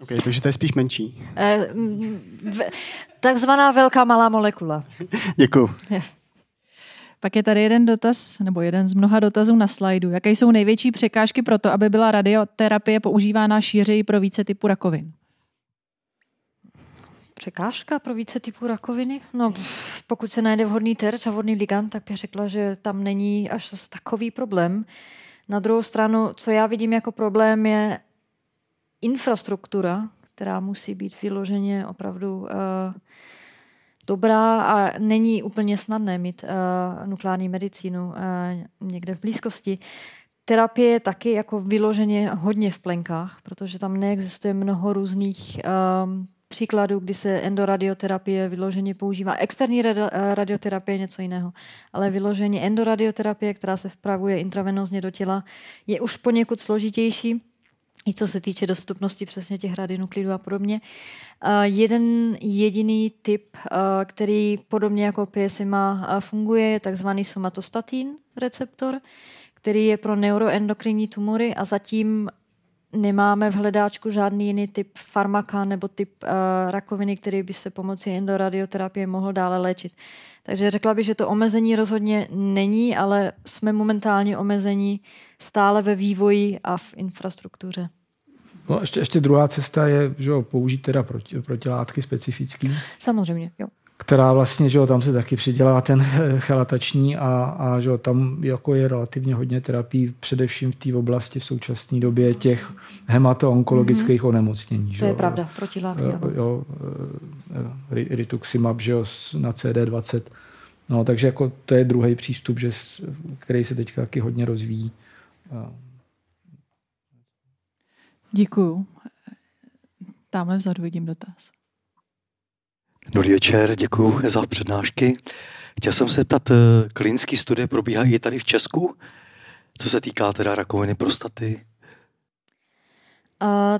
Ok, takže to je spíš menší.
Eh, takzvaná velká malá molekula.
Děkuji.
Pak je tady jeden dotaz, nebo jeden z mnoha dotazů na slajdu. Jaké jsou největší překážky pro to, aby byla radioterapie používána šířeji pro více typů rakovin?
Překážka pro více typů rakoviny? No, pokud se najde vhodný terč a vhodný ligand, tak bych řekla, že tam není až takový problém. Na druhou stranu, co já vidím jako problém, je infrastruktura, která musí být vyloženě opravdu uh, dobrá a není úplně snadné mít uh, nukleární medicínu uh, někde v blízkosti. Terapie je taky jako vyloženě hodně v plenkách, protože tam neexistuje mnoho různých um, příkladů, kdy se endoradioterapie vyloženě používá. Externí radioterapie je něco jiného, ale vyloženě endoradioterapie, která se vpravuje intravenózně do těla, je už poněkud složitější i co se týče dostupnosti přesně těch radionuklidů a podobně. Uh, jeden jediný typ, uh, který podobně jako PSMA uh, funguje, je takzvaný somatostatin receptor, který je pro neuroendokrinní tumory a zatím nemáme v hledáčku žádný jiný typ farmaka nebo typ uh, rakoviny, který by se pomocí endoradioterapie mohl dále léčit. Takže řekla bych, že to omezení rozhodně není, ale jsme momentálně omezení stále ve vývoji a v infrastruktuře.
No, ještě, ještě druhá cesta je že jo, použít teda proti, protilátky specifický.
Samozřejmě, jo.
Která vlastně, že jo, tam se taky přidělá ten chelatační a, a že jo, tam jako je relativně hodně terapií, především v té oblasti v současné době těch hemato-onkologických mm-hmm. onemocnění.
To je jo, pravda, protilátky. Jo, jo,
rituximab, že jo, na CD20. No, takže jako to je druhý přístup, že, který se teď taky hodně rozvíjí.
Děkuju. Tamhle vzadu vidím dotaz.
Dobrý večer, děkuji za přednášky. Chtěl jsem se ptat, eh, klinické studie probíhají i tady v Česku? Co se týká teda rakoviny prostaty?
Uh,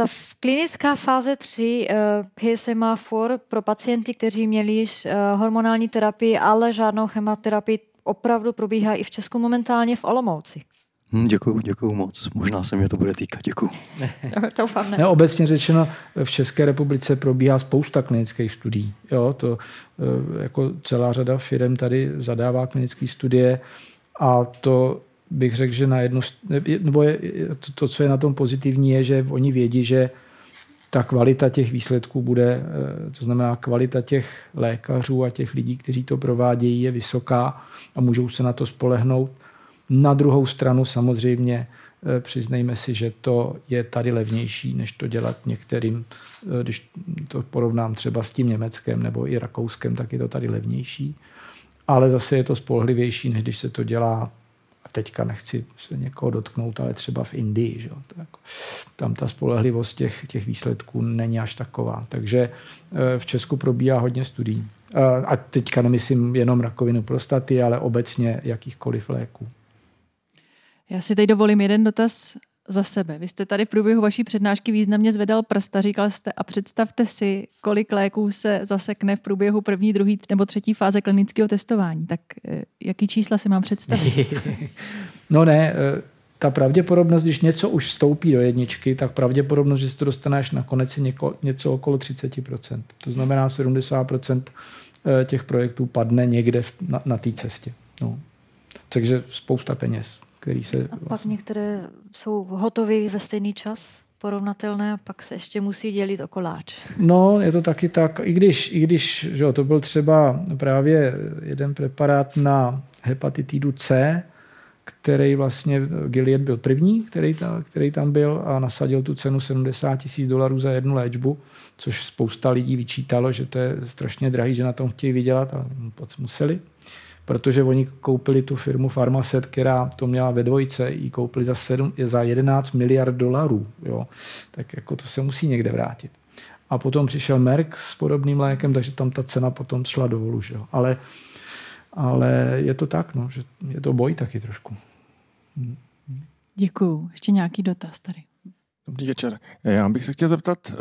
ta klinická fáze 3 uh, PSMA 4 pro pacienty, kteří měli již uh, hormonální terapii, ale žádnou chemoterapii, opravdu probíhá i v Česku momentálně v Olomouci.
Hmm, děkuju, děkuju moc. Možná se mě to bude týkat. Děkuju.
Doufám, ne.
ne. Obecně řečeno, v České republice probíhá spousta klinických studií. Jo, to eh, jako celá řada firm tady zadává klinické studie a to bych řekl, že na jednu, nebo je, to, to, co je na tom pozitivní, je, že oni vědí, že ta kvalita těch výsledků bude, eh, to znamená kvalita těch lékařů a těch lidí, kteří to provádějí, je vysoká a můžou se na to spolehnout. Na druhou stranu samozřejmě eh, přiznejme si, že to je tady levnější, než to dělat některým, eh, když to porovnám třeba s tím Německem nebo i Rakouskem, tak je to tady levnější. Ale zase je to spolehlivější, než když se to dělá a teďka nechci se někoho dotknout, ale třeba v Indii. Že? To jako, tam ta spolehlivost těch, těch výsledků není až taková. Takže eh, v Česku probíhá hodně studií. A teďka nemyslím jenom rakovinu prostaty, ale obecně jakýchkoliv léků.
Já si teď dovolím jeden dotaz za sebe. Vy jste tady v průběhu vaší přednášky významně zvedal prsta, říkal jste a představte si, kolik léků se zasekne v průběhu první, druhý nebo třetí fáze klinického testování. Tak eh, jaký čísla si mám představit?
no ne, eh, ta pravděpodobnost, když něco už vstoupí do jedničky, tak pravděpodobnost, že si to dostaneš nakonec je něko, něco okolo 30%. To znamená 70% eh, těch projektů padne někde na, na té cestě. No. Takže spousta peněz který se...
A pak některé jsou hotové ve stejný čas, porovnatelné, a pak se ještě musí dělit o koláč.
No, je to taky tak, i když, i když že jo, to byl třeba právě jeden preparát na hepatitidu C, který vlastně Gilead byl první, který, ta, který tam byl a nasadil tu cenu 70 tisíc dolarů za jednu léčbu, což spousta lidí vyčítalo, že to je strašně drahý, že na tom chtějí vydělat a museli protože oni koupili tu firmu Farmaset, která to měla ve dvojce, ji koupili za, 7, za 11 miliard dolarů. Jo. Tak jako to se musí někde vrátit. A potom přišel Merck s podobným lékem, takže tam ta cena potom šla dolů. Že jo. Ale, ale je to tak, no, že je to boj taky trošku.
Děkuju. Ještě nějaký dotaz tady.
Dobrý večer. Já bych se chtěl zeptat uh,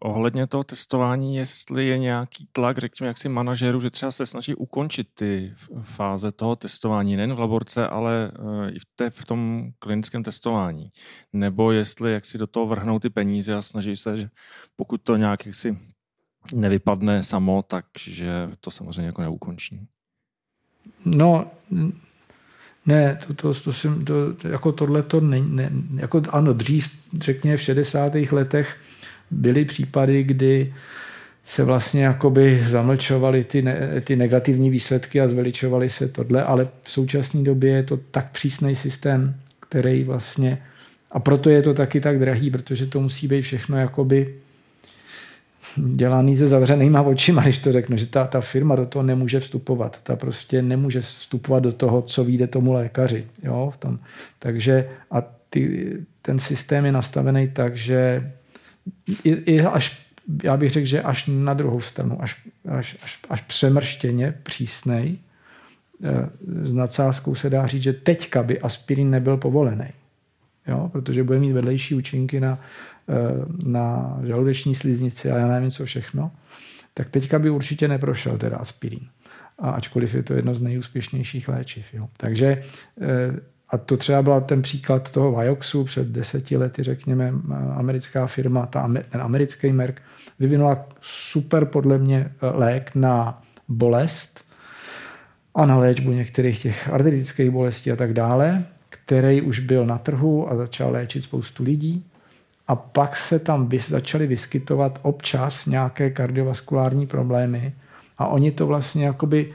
ohledně toho testování, jestli je nějaký tlak, řekněme, jaksi manažerů, že třeba se snaží ukončit ty fáze toho testování, nejen v laborce, ale uh, i v, té, v tom klinickém testování. Nebo jestli jak si do toho vrhnou ty peníze a snaží se, že pokud to nějak si nevypadne samo, takže to samozřejmě jako neukončí.
No, ne, to, to, to, to, to jako tohle to není, ne, jako ano, dřív, řekněme v 60. letech byly případy, kdy se vlastně jakoby zamlčovaly ty, ne, ty negativní výsledky a zveličovaly se tohle, ale v současné době je to tak přísný systém, který vlastně, a proto je to taky tak drahý, protože to musí být všechno jakoby dělaný se zavřenýma očima, když to řeknu, že ta, ta firma do toho nemůže vstupovat. Ta prostě nemůže vstupovat do toho, co vyjde tomu lékaři. Jo, v tom. Takže a ty, ten systém je nastavený tak, že i, i až, já bych řekl, že až na druhou stranu, až, až, až, až přemrštěně přísnej, eh, s nadsázkou se dá říct, že teďka by aspirin nebyl povolený. Jo, protože bude mít vedlejší účinky na na žaludeční sliznici a já nevím co všechno, tak teďka by určitě neprošel teda aspirin. A ačkoliv je to jedno z nejúspěšnějších léčiv. Jo. Takže eh, a to třeba byl ten příklad toho Vioxu před deseti lety, řekněme, americká firma, ta, ten americký Merck, vyvinula super podle mě eh, lék na bolest a na léčbu některých těch artritických bolestí a tak dále, který už byl na trhu a začal léčit spoustu lidí a pak se tam vys, začaly vyskytovat občas nějaké kardiovaskulární problémy a oni to vlastně jakoby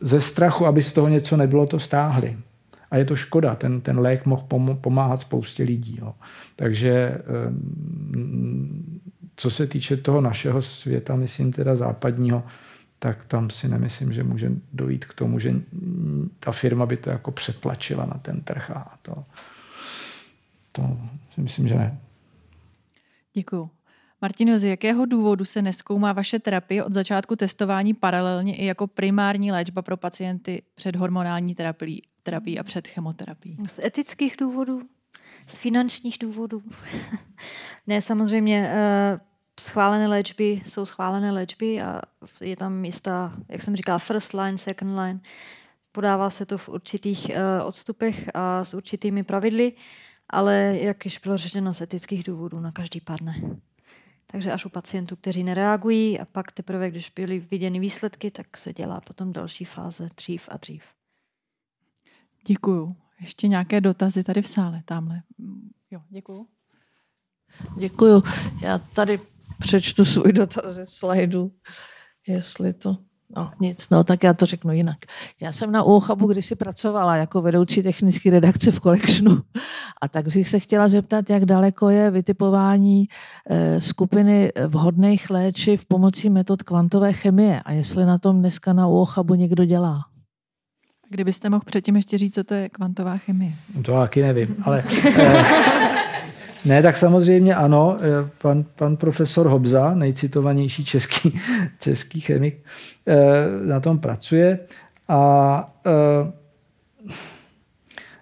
ze strachu, aby z toho něco nebylo, to stáhli. A je to škoda, ten, ten lék mohl pomáhat spoustě lidí. Jo. Takže co se týče toho našeho světa, myslím teda západního, tak tam si nemyslím, že může dojít k tomu, že ta firma by to jako přetlačila na ten trh a to, to si myslím, že ne.
Děkuju. Martino, z jakého důvodu se neskoumá vaše terapie od začátku testování paralelně i jako primární léčba pro pacienty před hormonální terapií, terapií a před chemoterapií?
Z etických důvodů, z finančních důvodů. ne, samozřejmě uh, schválené léčby jsou schválené léčby a je tam jistá, jak jsem říkala, first line, second line. Podává se to v určitých uh, odstupech a s určitými pravidly, ale jak již bylo řečeno, z etických důvodů na každý padne. Takže až u pacientů, kteří nereagují a pak teprve, když byly viděny výsledky, tak se dělá potom další fáze dřív a dřív.
Děkuju. Ještě nějaké dotazy tady v sále, tamhle. Jo, děkuju.
Děkuju. Já tady přečtu svůj dotaz ze slajdu, jestli to... No nic, no tak já to řeknu jinak. Já jsem na UOCHABu kdysi pracovala jako vedoucí technické redakce v Collectionu a tak bych se chtěla zeptat, jak daleko je vytipování eh, skupiny vhodných léčiv pomocí metod kvantové chemie a jestli na tom dneska na UOCHABu někdo dělá.
Kdybyste mohl předtím ještě říct, co to je kvantová chemie.
To taky nevím, ale... Eh, ne, tak samozřejmě ano. Eh, pan, pan profesor Hobza, nejcitovanější český, český chemik, eh, na tom pracuje. A eh,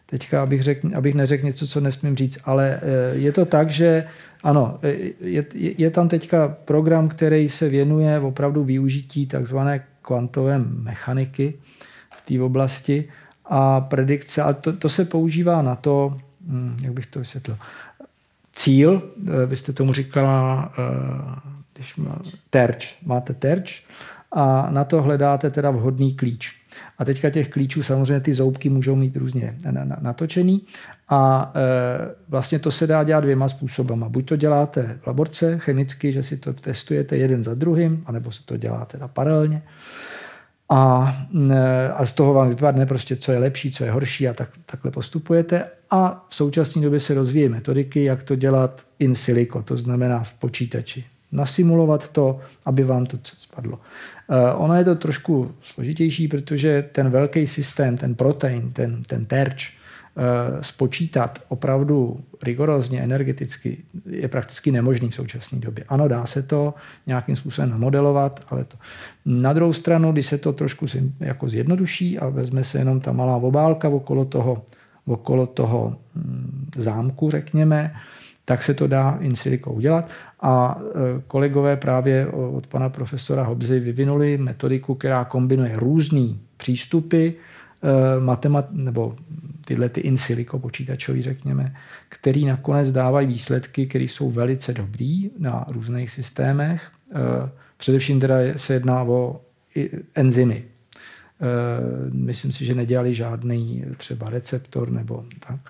teďka, abych, řek, abych neřekl něco, co nesmím říct, ale je to tak, že ano, je, je tam teďka program, který se věnuje opravdu využití takzvané kvantové mechaniky v té oblasti a predikce. A to, to se používá na to, hm, jak bych to vysvětlil, cíl, eh, vy jste tomu říkala, eh, když má, terč, máte terč a na to hledáte teda vhodný klíč. A teďka těch klíčů samozřejmě ty zoubky můžou mít různě natočený a e, vlastně to se dá dělat dvěma způsobama. Buď to děláte v laborce chemicky, že si to testujete jeden za druhým, anebo se to děláte teda paralelně a, a z toho vám vypadne prostě, co je lepší, co je horší a tak, takhle postupujete. A v současné době se rozvíjí metodiky, jak to dělat in silico, to znamená v počítači. Nasimulovat to, aby vám to spadlo. Ono je to trošku složitější, protože ten velký systém, ten protein, ten, ten terč, spočítat opravdu rigorózně, energeticky, je prakticky nemožný v současné době. Ano, dá se to nějakým způsobem namodelovat, ale to. Na druhou stranu, když se to trošku jako zjednoduší a vezme se jenom ta malá obálka okolo toho, okolo toho hm, zámku, řekněme, tak se to dá in silico udělat. A eh, kolegové právě od pana profesora Hobzy vyvinuli metodiku, která kombinuje různé přístupy, eh, matemat, nebo tyhle ty in silico počítačový, řekněme, který nakonec dávají výsledky, které jsou velice dobrý na různých systémech. Eh, především teda se jedná o enzymy. Eh, myslím si, že nedělali žádný třeba receptor nebo tak,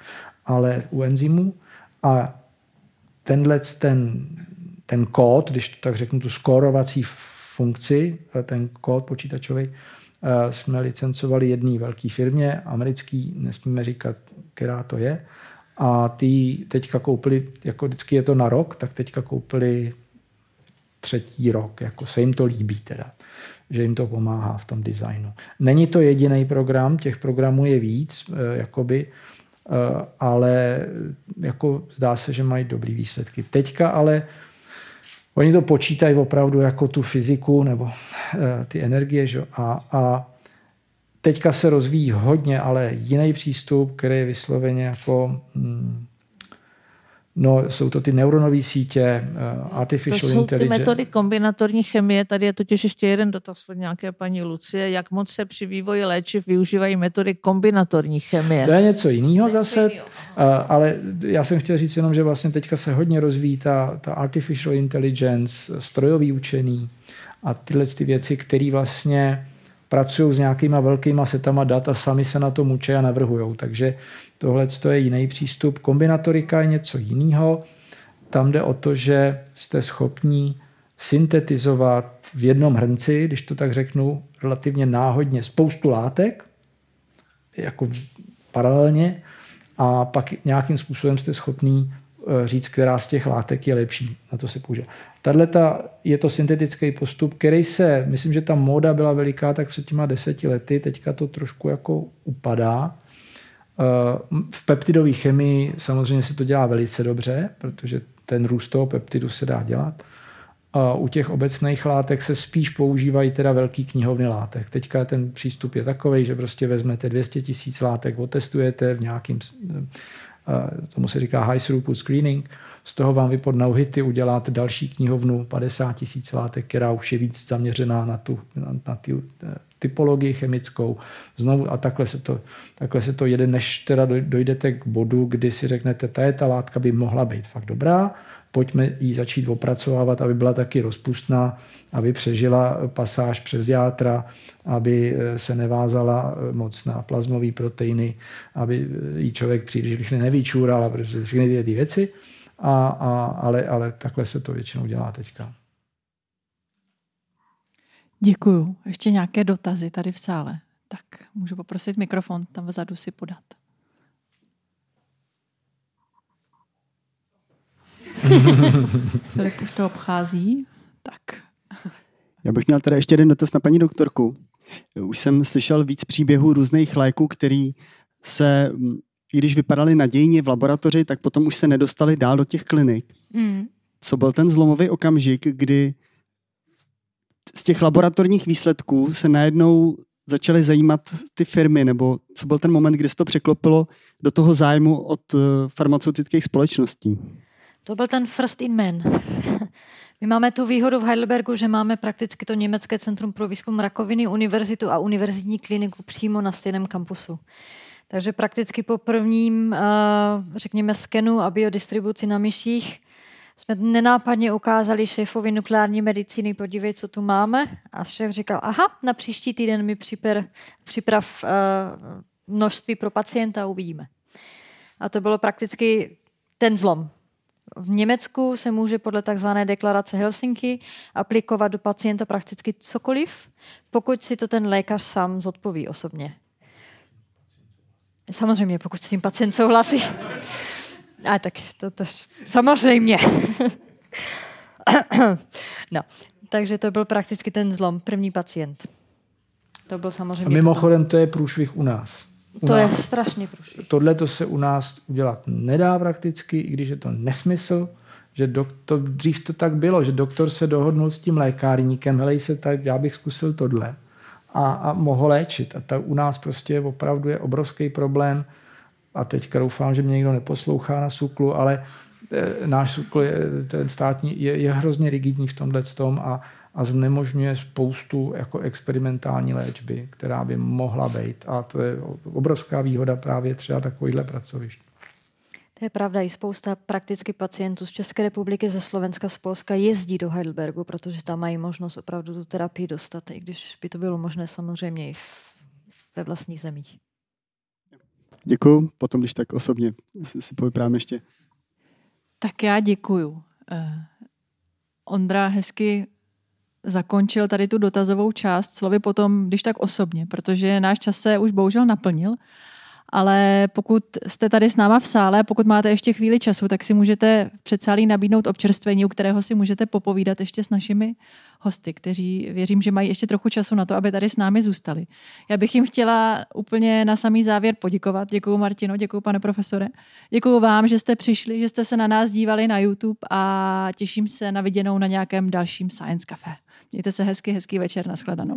ale u enzymů. A tenhle ten, ten kód, když tak řeknu tu skórovací funkci, eh, ten kód počítačový, Eh, jsme licencovali jedné velké firmě, americký, nesmíme říkat, která to je. A ty teďka koupili, jako vždycky je to na rok, tak teďka koupili třetí rok, jako se jim to líbí teda, že jim to pomáhá v tom designu. Není to jediný program, těch programů je víc, eh, jakoby, eh, ale jako zdá se, že mají dobrý výsledky. Teďka ale Oni to počítají opravdu jako tu fyziku nebo e, ty energie. Že? A, a teďka se rozvíjí hodně, ale jiný přístup, který je vysloveně jako mm, No, jsou to ty neuronové sítě, uh, artificial
to jsou
intelligence.
ty metody kombinatorní chemie. Tady je totiž ještě jeden dotaz od nějaké paní Lucie. Jak moc se při vývoji léčiv využívají metody kombinatorní chemie?
To je něco jiného zase, uh, ale já jsem chtěl říct jenom, že vlastně teďka se hodně rozvíjí ta, ta artificial intelligence, strojový učení a tyhle ty věci, které vlastně pracují s nějakýma velkýma setama dat a sami se na to mučí a navrhují. Takže tohle je jiný přístup. Kombinatorika je něco jiného. tam jde o to, že jste schopní syntetizovat v jednom hrnci, když to tak řeknu, relativně náhodně spoustu látek, jako paralelně, a pak nějakým způsobem jste schopný eh, říct, která z těch látek je lepší. Na to se používá. Tahle je to syntetický postup, který se, myslím, že ta móda byla veliká tak před těma deseti lety, teďka to trošku jako upadá. Eh, v peptidové chemii samozřejmě se to dělá velice dobře, protože ten růst toho peptidu se dá dělat. A u těch obecných látek se spíš používají teda velký knihovny látek. Teďka ten přístup je takový, že prostě vezmete 200 tisíc látek, otestujete v nějakým, eh, tomu se říká high throughput screening, z toho vám vy pod nauhity uděláte další knihovnu 50 tisíc látek, která už je víc zaměřená na tu, na, na tu eh, typologii chemickou. Znovu a takhle se, to, takhle se to jede, než teda dojdete k bodu, kdy si řeknete, ta je ta látka by mohla být fakt dobrá, pojďme ji začít opracovávat, aby byla taky rozpustná, aby přežila pasáž přes játra, aby eh, se nevázala eh, moc na plazmové proteiny, aby ji člověk příliš rychle nevyčůral a všechny ty, ty věci. A, a, ale, ale takhle se to většinou dělá teďka.
Děkuju. Ještě nějaké dotazy tady v sále. Tak můžu poprosit mikrofon tam vzadu si podat. Filip už to obchází. Tak.
Já bych měl teda ještě jeden dotaz na paní doktorku. Už jsem slyšel víc příběhů různých léků, který se, i když vypadaly nadějně v laboratoři, tak potom už se nedostali dál do těch klinik. Mm. Co byl ten zlomový okamžik, kdy z těch laboratorních výsledků se najednou začaly zajímat ty firmy, nebo co byl ten moment, kdy se to překlopilo do toho zájmu od eh, farmaceutických společností?
To byl ten first in man. My máme tu výhodu v Heidelbergu, že máme prakticky to Německé centrum pro výzkum rakoviny, univerzitu a univerzitní kliniku přímo na stejném kampusu. Takže prakticky po prvním, eh, řekněme, skenu a biodistribuci na myších jsme nenápadně ukázali šéfovi nukleární medicíny, podívej, co tu máme. A šéf říkal, aha, na příští týden mi připrav, připrav uh, množství pro pacienta uvidíme. A to bylo prakticky ten zlom. V Německu se může podle tzv. deklarace Helsinki aplikovat do pacienta prakticky cokoliv, pokud si to ten lékař sám zodpoví osobně. Samozřejmě, pokud s tím pacient souhlasí. A tak to, to samozřejmě. no, takže to byl prakticky ten zlom, první pacient. To byl samozřejmě...
A mimochodem potom. to je průšvih u nás. U
to
nás.
je strašný průšvih.
Tohle to se u nás udělat nedá prakticky, i když je to nesmysl, že doktor, dřív to tak bylo, že doktor se dohodnul s tím lékárníkem, helej se tak, já bych zkusil tohle a, a mohl léčit. A ta u nás prostě opravdu je obrovský problém, a teďka doufám, že mě někdo neposlouchá na SUKLu, ale e, náš SUKL, je, ten státní, je, je hrozně rigidní v tomhle tom a, a znemožňuje spoustu jako experimentální léčby, která by mohla být. A to je obrovská výhoda právě třeba takovýchhle pracovišť.
To je pravda, i spousta prakticky pacientů z České republiky, ze Slovenska, z Polska jezdí do Heidelbergu, protože tam mají možnost opravdu tu terapii dostat, i když by to bylo možné samozřejmě i v, ve vlastních zemích.
Děkuju. Potom, když tak osobně si povyprávám ještě.
Tak já děkuju. Uh, Ondra hezky zakončil tady tu dotazovou část slovy potom, když tak osobně, protože náš čas se už bohužel naplnil ale pokud jste tady s náma v sále, pokud máte ještě chvíli času, tak si můžete v předsálí nabídnout občerstvení, u kterého si můžete popovídat ještě s našimi hosty, kteří věřím, že mají ještě trochu času na to, aby tady s námi zůstali. Já bych jim chtěla úplně na samý závěr poděkovat. Děkuji Martino, děkuji pane profesore. Děkuji vám, že jste přišli, že jste se na nás dívali na YouTube a těším se na viděnou na nějakém dalším Science Café. Mějte se hezky, hezký večer, nashledanou.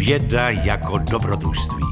Věda jako dobrodružství.